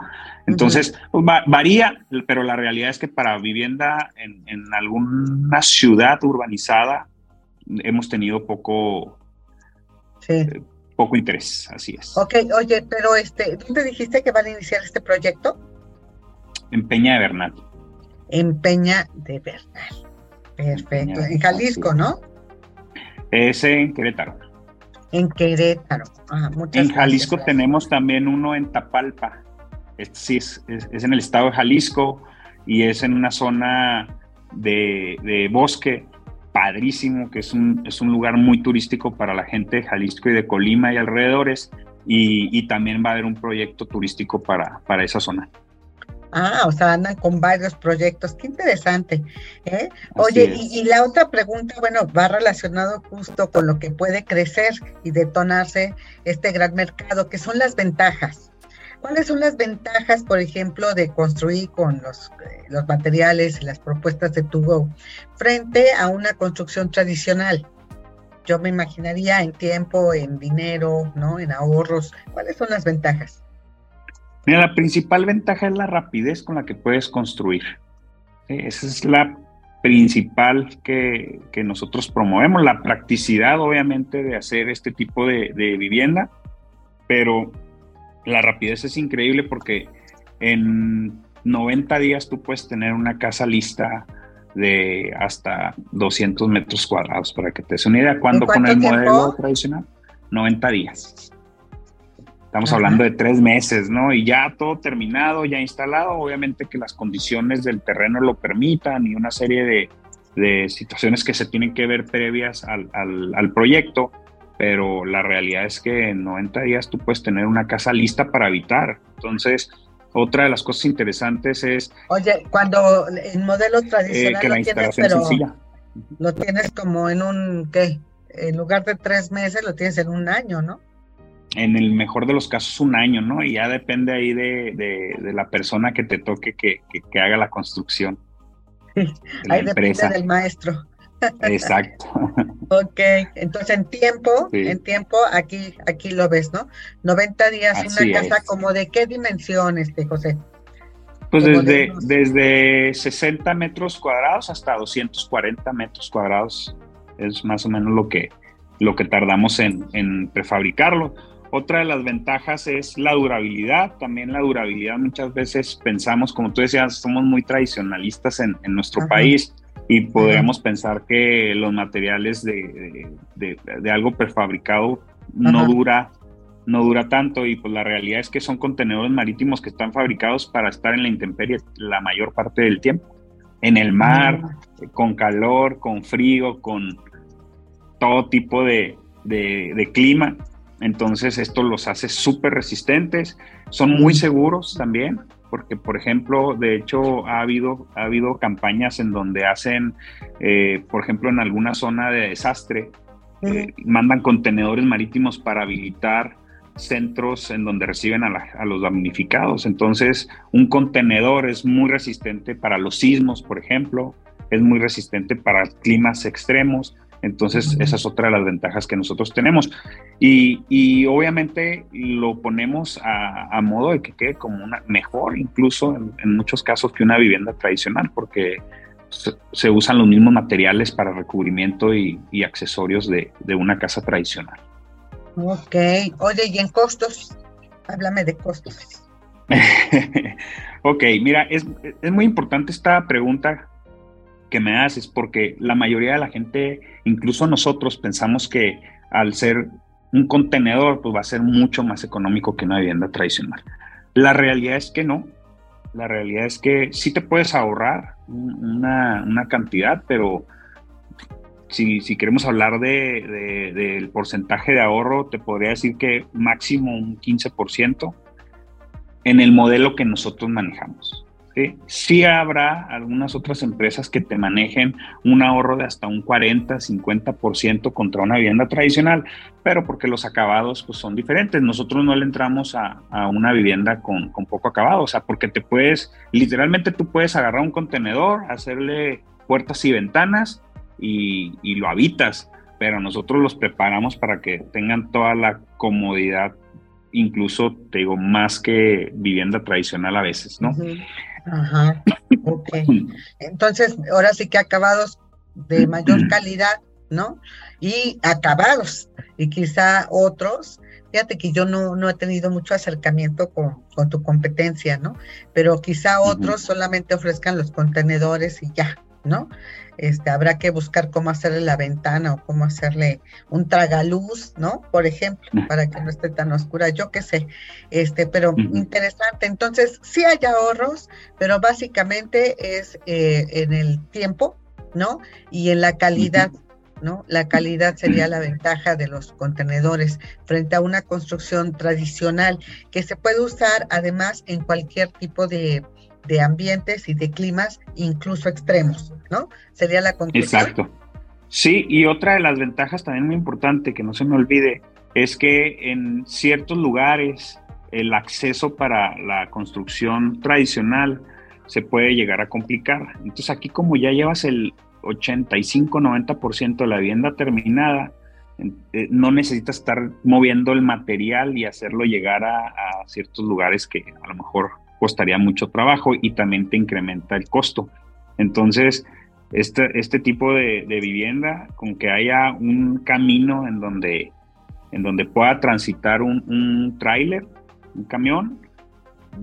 Entonces, pues, varía, pero la realidad es que para vivienda en, en, alguna ciudad urbanizada hemos tenido poco, eh, poco interés, así es. Ok, oye, pero este, ¿dónde dijiste que van a iniciar este proyecto? En Peña de Bernal. En Peña de Bernal. Perfecto. En Jalisco, ¿no? Es en Querétaro. En Querétaro. Ah, en Jalisco tenemos también uno en Tapalpa. Este sí es, es, en el estado de Jalisco y es en una zona de, bosque padrísimo, que es un, es un, lugar muy turístico para la gente de Jalisco y de Colima y alrededores. Y, y también va a haber un proyecto turístico para, para esa zona. Ah, o sea, andan con varios proyectos. Qué interesante. ¿eh? Oye, y, la otra pregunta, bueno, va relacionado justo con lo que puede crecer y detonarse este gran mercado, que son las ventajas. ¿Cuáles son las ventajas, por ejemplo, de construir con los, eh, los materiales y las propuestas de Tugo frente a una construcción tradicional? Yo me imaginaría en tiempo, en dinero, ¿no? En ahorros. ¿Cuáles son las ventajas? Mira, la principal ventaja es la rapidez con la que puedes construir. Esa es la principal que, nosotros promovemos, la practicidad obviamente de hacer este tipo de, vivienda, pero la rapidez es increíble porque en 90 días tú puedes tener una casa lista de hasta 200 metros cuadrados, para que te des una idea. ¿Cuándo con el modelo tradicional? 90 días. Estamos hablando de tres meses, ¿no? Y ya todo terminado, ya instalado, obviamente que las condiciones del terreno lo permitan y una serie de, de situaciones que se tienen que ver previas al, al, proyecto, pero la realidad es que en 90 días tú puedes tener una casa lista para habitar. Entonces, otra de las cosas interesantes es... Oye, cuando el modelo tradicional... Eh, que la instalación tienes, sencilla. Lo tienes como en un, ¿qué? En lugar de tres meses, lo tienes en un año, ¿no? En el mejor de los casos un año, ¿no? Y ya depende ahí de, la persona que te toque que, haga la construcción. ahí depende del maestro. Exacto. ok, entonces en tiempo, en tiempo, aquí, aquí lo ves, ¿no? 90 días, una casa como de qué dimensión, este, José. Pues desde, desde 60 metros cuadrados hasta 240 metros cuadrados es más o menos lo que, lo que tardamos en, en prefabricarlo otra de las ventajas es la durabilidad. También la durabilidad muchas veces pensamos, como tú decías, somos muy tradicionalistas en, nuestro país y podríamos pensar que los materiales de, algo prefabricado no dura no dura tanto y pues la realidad es que son contenedores marítimos que están fabricados para estar en la intemperie la mayor parte del tiempo. En el mar, con calor, con frío, con todo tipo de, de clima. Entonces esto los hace súper resistentes, son muy seguros también, porque por ejemplo, de hecho ha habido, ha habido campañas en donde hacen, eh, por ejemplo, en alguna zona de desastre, eh, mandan contenedores marítimos para habilitar centros en donde reciben a, a, los damnificados. Entonces, un contenedor es muy resistente para los sismos, por ejemplo, es muy resistente para climas extremos. Entonces, esa es otra de las ventajas que nosotros tenemos. Y, obviamente lo ponemos a, modo de que quede como una mejor, incluso en, muchos casos, que una vivienda tradicional, porque se, usan los mismos materiales para recubrimiento y, accesorios de, una casa tradicional. Ok. Oye, ¿y en costos? Háblame de costos. ok, mira, es, es muy importante esta pregunta que me haces, porque la mayoría de la gente, incluso nosotros, pensamos que al ser un contenedor, pues va a ser mucho más económico que una vivienda tradicional. La realidad es que no. La realidad es que sí te puedes ahorrar una, cantidad, pero si, queremos hablar de, del porcentaje de ahorro, te podría decir que máximo un 15% en el modelo que nosotros manejamos. ¿Sí? habrá algunas otras empresas que te manejen un ahorro de hasta un 40, 50% contra una vivienda tradicional, pero porque los acabados pues, son diferentes. Nosotros no le entramos a, una vivienda con, poco acabado, o sea, porque te puedes, literalmente tú puedes agarrar un contenedor, hacerle puertas y ventanas y, lo habitas, pero nosotros los preparamos para que tengan toda la comodidad incluso, te digo, más que vivienda tradicional a veces, ¿no? Ajá, ok. Entonces, ahora sí que acabados de mayor calidad, ¿no? Y acabados, y quizá otros, fíjate que yo no, no he tenido mucho acercamiento con, con tu competencia, ¿no? Pero quizá otros solamente ofrezcan los contenedores y ya, ¿no? Este, habrá que buscar cómo hacerle la ventana o cómo hacerle un tragaluz, ¿no? Por ejemplo, para que no esté tan oscura, yo qué sé, este, pero interesante. Entonces, sí hay ahorros, pero básicamente es eh, en el tiempo, ¿no? Y en la calidad. ¿No? La calidad sería la ventaja de los contenedores frente a una construcción tradicional que se puede usar además en cualquier tipo de, de ambientes y de climas incluso extremos, ¿no? Sería la conclusión. Exacto. Sí, y otra de las ventajas también muy importante, que no se me olvide, es que en ciertos lugares el acceso para la construcción tradicional se puede llegar a complicar. Entonces aquí como ya llevas el 85-90% de la vivienda terminada, eh, no necesitas estar moviendo el material y hacerlo llegar a, ciertos lugares que a lo mejor costaría mucho trabajo y también te incrementa el costo. Entonces, este, este tipo de, vivienda, con que haya un camino en donde, en donde pueda transitar un, un tráiler, un camión,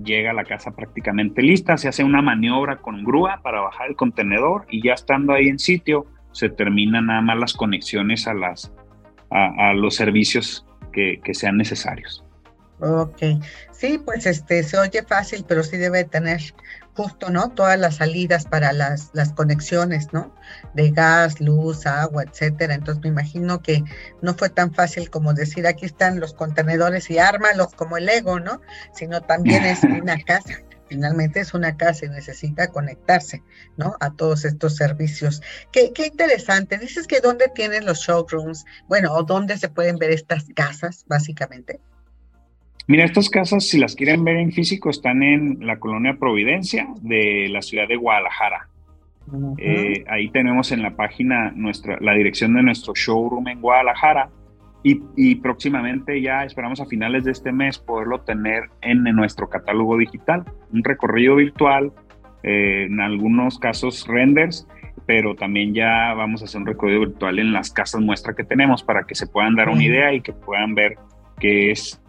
llega a la casa prácticamente lista, se hace una maniobra con grúa para bajar el contenedor y ya estando ahí en sitio, se terminan nada más las conexiones a, las, a, los servicios que, que, sean necesarios. Ok, sí, pues este se oye fácil, pero sí debe tener justo, ¿no? Todas las salidas para las, las conexiones, ¿no? De gas, luz, agua, etcétera. Entonces me imagino que no fue tan fácil como decir aquí están los contenedores y ármalos como el ego, ¿no? Sino también es una casa finalmente es una casa y necesita conectarse, ¿no? A todos estos servicios. Qué, qué interesante. Dices que dónde tienen los showrooms, bueno, o dónde se pueden ver estas casas, básicamente. Mira, estas casas, si las quieren ver en físico, están en la colonia Providencia de la ciudad de Guadalajara. Eh, ahí tenemos en la página nuestra, la dirección de nuestro showroom en Guadalajara. Y, próximamente ya esperamos a finales de este mes poderlo tener en, nuestro catálogo digital, un recorrido virtual, eh, en algunos casos renders, pero también ya vamos a hacer un recorrido virtual en las casas muestra que tenemos para que se puedan dar una idea y que puedan ver que es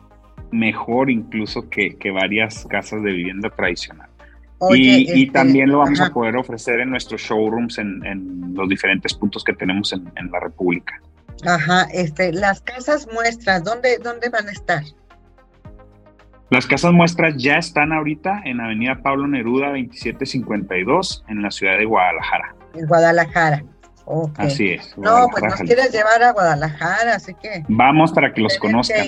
mejor incluso que, varias casas de vivienda tradicional. y, este, también lo vamos a poder ofrecer en nuestros showrooms en, los diferentes puntos que tenemos en, en la República. Ajá, este, las casas muestras, ¿dónde, ¿dónde van a estar? Las casas muestras ya están ahorita en Avenida Pablo Neruda 2752 en la ciudad de Guadalajara. En Guadalajara. Así es. No, pues nos quieres llevar a Guadalajara, así que. Vamos para que los conozcan.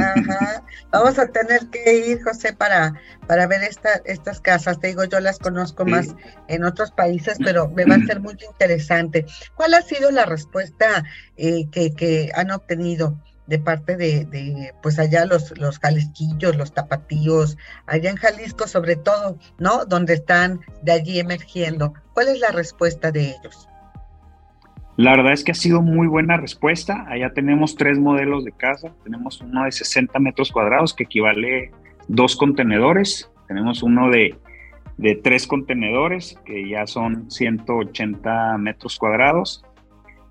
Ajá. Vamos a tener que ir, José, para, para ver esta, estas casas. Te digo, yo las conozco más en otros países, pero me va a ser muy interesante. ¿Cuál ha sido la respuesta eh, que, que han obtenido? de parte de, de, pues allá los, los jalisquillos, los tapatíos, allá en Jalisco sobre todo, ¿no? Donde están de allí emergiendo. ¿Cuál es la respuesta de ellos? La verdad es que ha sido muy buena respuesta. Allá tenemos tres modelos de casa. Tenemos uno de 60 metros cuadrados que equivale dos contenedores. Tenemos uno de, de tres contenedores que ya son 180 metros cuadrados.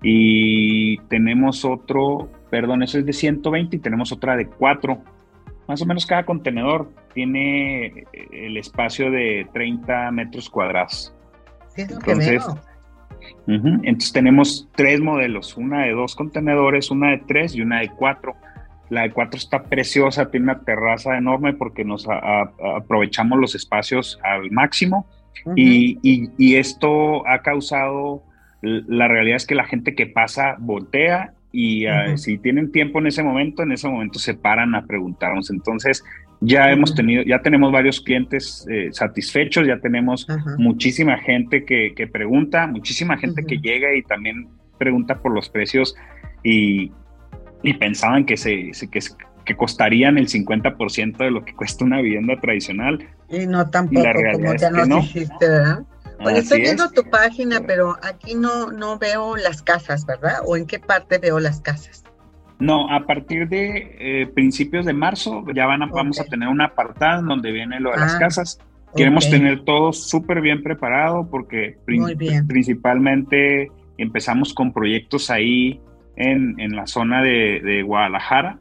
Y tenemos otro, perdón, eso es de 120 y tenemos otra de cuatro. Más o menos cada contenedor tiene el espacio de 30 metros cuadrados. Sí, es lo Entonces, entonces tenemos tres modelos, una de dos contenedores, una de tres y una de cuatro. La de cuatro está preciosa, tiene una terraza enorme porque nos aprovechamos los espacios al máximo y, esto ha causado, la realidad es que la gente que pasa voltea y ah, si tienen tiempo en ese momento, en ese momento se paran a preguntarnos. Entonces, ya hemos tenido, ya tenemos varios clientes eh, satisfechos, ya tenemos muchísima gente que, pregunta, muchísima gente que llega y también pregunta por los precios y, pensaban que, se, que, que costarían el 50% de lo que cuesta una vivienda tradicional. Y no tampoco, como ya nos dijiste, ¿verdad? Bueno, estoy viendo tu página, pero aquí no, no veo las casas, ¿verdad? ¿O en qué parte veo las casas? No, a partir de eh, principios de marzo ya van a, vamos a tener una apartada en donde viene lo de las ah, casas. Queremos tener todo súper bien preparado porque principalmente empezamos con proyectos ahí en, la zona de, Guadalajara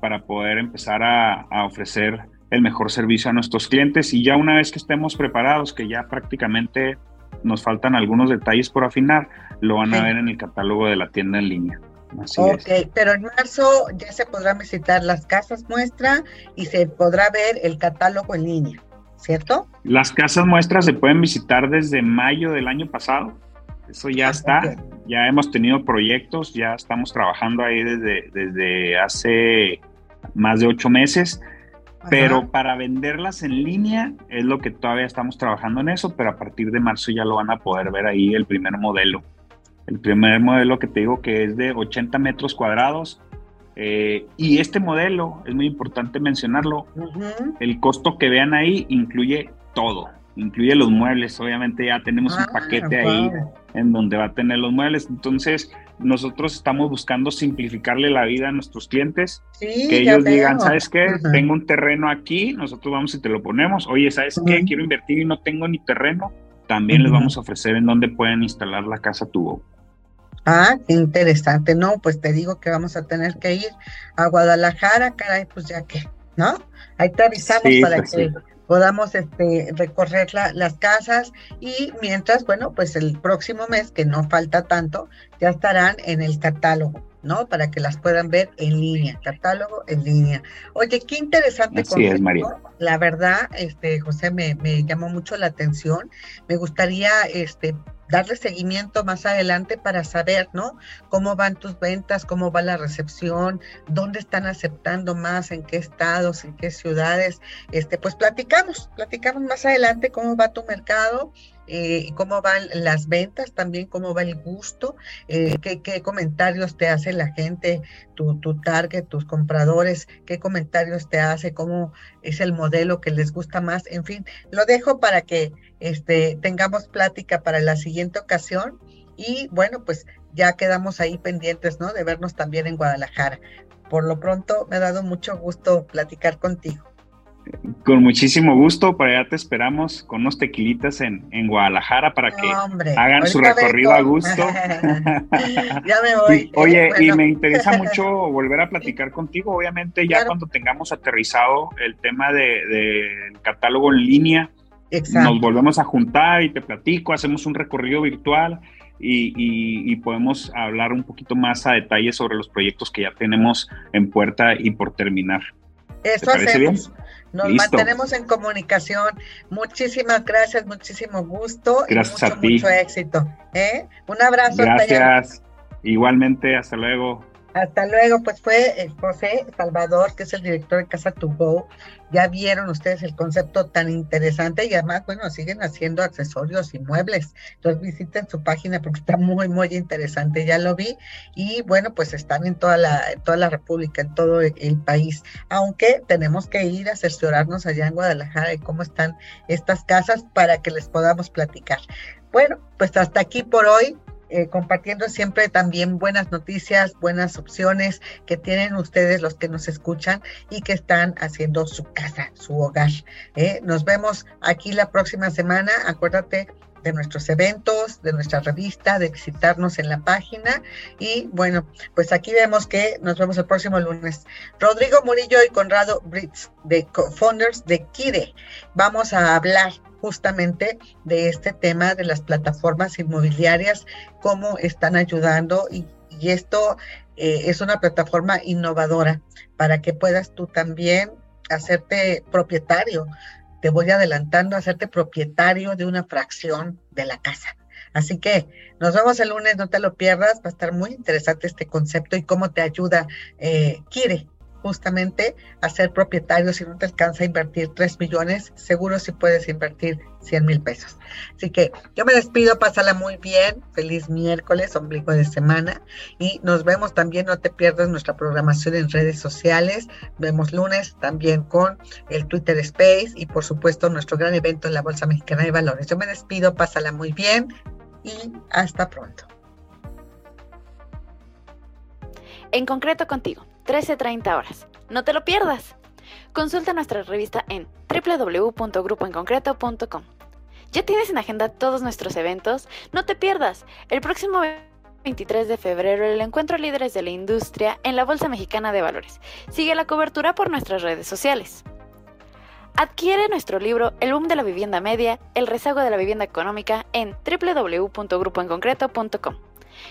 para poder empezar a, a, ofrecer el mejor servicio a nuestros clientes. Y ya una vez que estemos preparados, que ya prácticamente nos faltan algunos detalles por afinar, lo van a ver en el catálogo de la tienda en línea ok, pero en marzo ya se podrán visitar las casas muestra y se podrá ver el catálogo en línea, ¿cierto? Las casas muestras se pueden visitar desde mayo del año pasado. Eso ya ah, está. Ya hemos tenido proyectos, ya estamos trabajando ahí desde, desde hace más de ocho meses. Pero para venderlas en línea es lo que todavía estamos trabajando en eso, pero a partir de marzo ya lo van a poder ver ahí el primer modelo. El primer modelo que te digo que es de 80 metros cuadrados. Eh, y este modelo, es muy importante mencionarlo, el costo que vean ahí incluye todo, incluye los muebles, obviamente ya tenemos un ah, paquete ahí en donde va a tener los muebles, entonces nosotros estamos buscando simplificarle la vida a nuestros clientes, que ellos digan, ¿sabes qué? Tengo un terreno aquí, nosotros vamos y te lo ponemos. Oye, ¿sabes qué? Quiero invertir y no tengo ni terreno. También les vamos a ofrecer en dónde pueden instalar la casa tubo. Ah, qué interesante. No, pues te digo que vamos a tener que ir a Guadalajara, caray, pues ya que, ¿no? Ahí te avisamos para pues que podamos este, recorrer las casas y mientras, bueno, pues el próximo mes, que no falta tanto, ya estarán en el catálogo. ¿no? Para que las puedan ver en línea, catálogo en línea. Oye, qué interesante Así es, María. La verdad, este, José, me, me, llamó mucho la atención. Me gustaría, este, darle seguimiento más adelante para saber, ¿no? Cómo van tus ventas, cómo va la recepción, dónde están aceptando más, en qué estados, en qué ciudades. Este, pues platicamos, platicamos más adelante cómo va tu mercado eh, cómo van las ventas, también cómo va el gusto, eh, qué, comentarios te hace la gente, tu, tu, target, tus compradores, qué comentarios te hace, cómo es el modelo que les gusta más, en fin, lo dejo para que este, tengamos plática para la siguiente ocasión y bueno, pues ya quedamos ahí pendientes, ¿no? De vernos también en Guadalajara. Por lo pronto, me ha dado mucho gusto platicar contigo. Con muchísimo gusto, para allá te esperamos con unos tequilitas en, en Guadalajara para que hagan su recorrido a gusto. ya me voy. oye, y me interesa mucho volver a platicar contigo, obviamente ya cuando tengamos aterrizado el tema del de, catálogo en línea, nos volvemos a juntar y te platico, hacemos un recorrido virtual y, y, y, podemos hablar un poquito más a detalle sobre los proyectos que ya tenemos en puerta y por terminar. Eso hacemos. Nos mantenemos en comunicación. Muchísimas gracias, muchísimo gusto. Gracias y mucho, a ti. Mucho éxito. ¿eh? Un abrazo. Gracias. Igualmente, hasta luego. Hasta luego, pues fue José Salvador, que es el director de Casa To Go. Ya vieron ustedes el concepto tan interesante y además, bueno, siguen haciendo accesorios y muebles. Entonces visiten su página porque está muy, muy interesante. Ya lo vi. Y bueno, pues están en toda la, toda la República, en todo el, país. Aunque tenemos que ir a cerciorarnos allá en Guadalajara de cómo están estas casas para que les podamos platicar. Bueno, pues hasta aquí por hoy. Eh, compartiendo siempre también buenas noticias, buenas opciones que tienen ustedes los que nos escuchan y que están haciendo su casa, su hogar. ¿eh? Nos vemos aquí la próxima semana. Acuérdate de nuestros eventos, de nuestra revista, de visitarnos en la página. Y bueno, pues aquí vemos que nos vemos el próximo lunes. Rodrigo Murillo y Conrado Brits, de co-founders de Kire. Vamos a hablar justamente de este tema de las plataformas inmobiliarias, cómo están ayudando y, esto eh, es una plataforma innovadora para que puedas tú también hacerte propietario. Te voy adelantando, hacerte propietario de una fracción de la casa. Así que nos vemos el lunes, no te lo pierdas, va a estar muy interesante este concepto y cómo te ayuda eh, Kire justamente a ser propietario si no te alcanza a invertir 3 millones, seguro si puedes invertir 100 mil pesos. Así que yo me despido, pásala muy bien, feliz miércoles, ombligo de semana y nos vemos también, no te pierdas nuestra programación en redes sociales, vemos lunes también con el Twitter Space y por supuesto nuestro gran evento en la Bolsa Mexicana de Valores. Yo me despido, pásala muy bien y hasta pronto. En concreto contigo 13.30 horas. No te lo pierdas. Consulta nuestra revista en www.grupoenconcreto.com. ¿Ya tienes en agenda todos nuestros eventos? No te pierdas. El próximo 23 de febrero el encuentro líderes de la industria en la Bolsa Mexicana de Valores. Sigue la cobertura por nuestras redes sociales. Adquiere nuestro libro El boom de la vivienda media, el rezago de la vivienda económica en www.grupoenconcreto.com.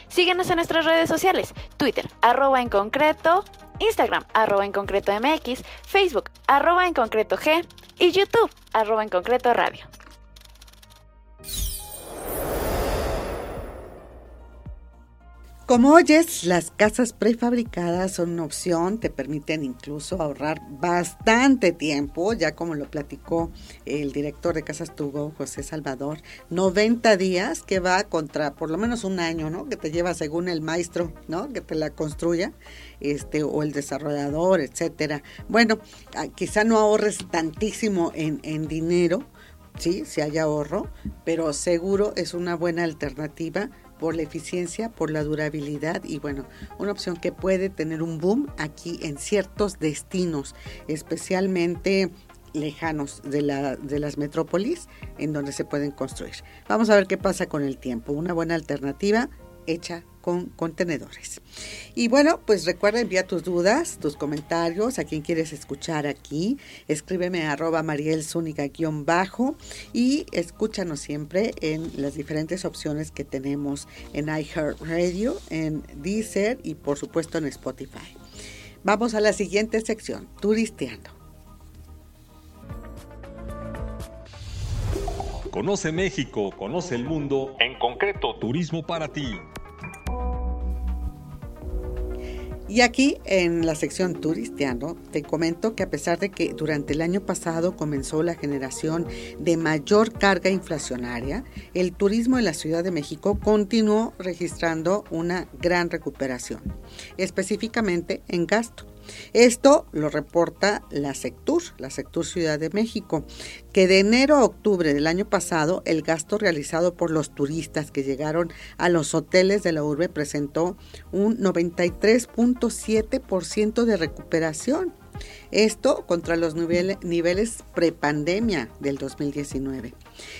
Síguenos en nuestras redes sociales, Twitter, arroba en concreto, Instagram, arroba en concreto MX, Facebook, arroba en concreto G y YouTube, arroba en concreto Radio. Como oyes, las casas prefabricadas son una opción, te permiten incluso ahorrar bastante tiempo, ya como lo platicó el director de Casas Tugo, José Salvador, 90 días que va contra por lo menos un año, ¿no? Que te lleva según el maestro, ¿no? Que te la construya, este, o el desarrollador, etcétera. Bueno, quizá no ahorres tantísimo en, en dinero, sí, si hay ahorro, pero seguro es una buena alternativa por la eficiencia, por la durabilidad y bueno, una opción que puede tener un boom aquí en ciertos destinos, especialmente lejanos de, la, de las metrópolis en donde se pueden construir. Vamos a ver qué pasa con el tiempo. Una buena alternativa hecha con contenedores. Y bueno, pues recuerda enviar tus dudas, tus comentarios, a quien quieres escuchar aquí. Escríbeme a arroba bajo y escúchanos siempre en las diferentes opciones que tenemos en iHeartRadio, en Deezer y por supuesto en Spotify. Vamos a la siguiente sección, turisteando. Conoce México, conoce el mundo, en concreto Turismo para ti. Y aquí en la sección turisteando te comento que a pesar de que durante el año pasado comenzó la generación de mayor carga inflacionaria, el turismo en la Ciudad de México continuó registrando una gran recuperación, específicamente en gasto. Esto lo reporta la Sectur, la Sectur Ciudad de México, que de enero a octubre del año pasado el gasto realizado por los turistas que llegaron a los hoteles de la urbe presentó un 93.7% de recuperación esto contra los niveles prepandemia del 2019.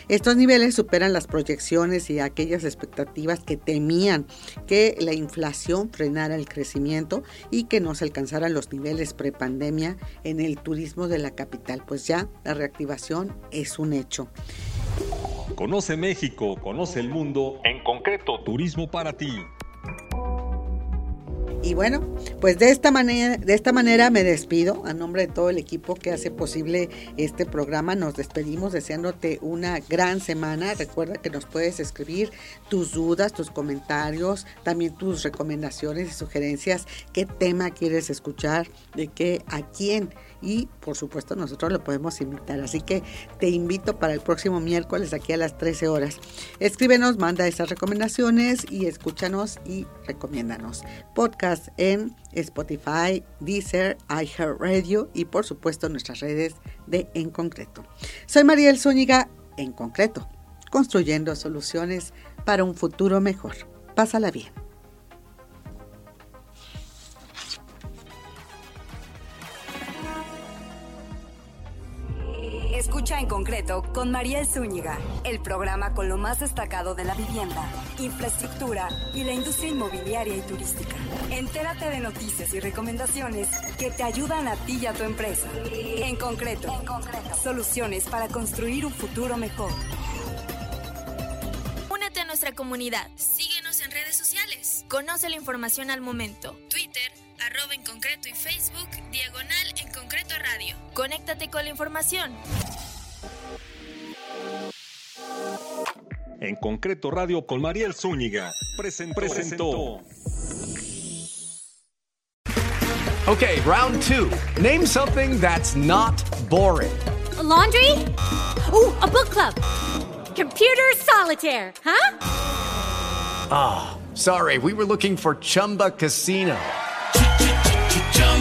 Estos niveles superan las proyecciones y aquellas expectativas que temían que la inflación frenara el crecimiento y que no se alcanzaran los niveles prepandemia en el turismo de la capital, pues ya la reactivación es un hecho. Conoce México, conoce el mundo, en concreto Turismo para ti. Y bueno, pues de esta manera, de esta manera me despido a nombre de todo el equipo que hace posible este programa. Nos despedimos deseándote una gran semana. Recuerda que nos puedes escribir tus dudas, tus comentarios, también tus recomendaciones y sugerencias, qué tema quieres escuchar, de qué, a quién y por supuesto nosotros lo podemos invitar. Así que te invito para el próximo miércoles aquí a las 13 horas. Escríbenos, manda esas recomendaciones y escúchanos y recomiéndanos. Podcast en Spotify, Deezer, iHeartRadio y por supuesto nuestras redes de En Concreto. Soy Mariel Zúñiga, En Concreto, construyendo soluciones para un futuro mejor. Pásala bien. En concreto con Mariel Zúñiga, el programa con lo más destacado de la vivienda, infraestructura y la industria inmobiliaria y turística. Entérate de noticias y recomendaciones que te ayudan a ti y a tu empresa. En concreto, en concreto. soluciones para construir un futuro mejor. Únete a nuestra comunidad. Síguenos en redes sociales. Conoce la información al momento. Twitter, arroba en concreto y Facebook, diagonal en concreto radio. Conéctate con la información. En concreto radio con Mariel Zúñiga. Presentó. presentó. Okay, round two. Name something that's not boring. A laundry? Ooh, a book club. Computer solitaire, huh? Ah, oh, sorry, we were looking for Chumba Casino.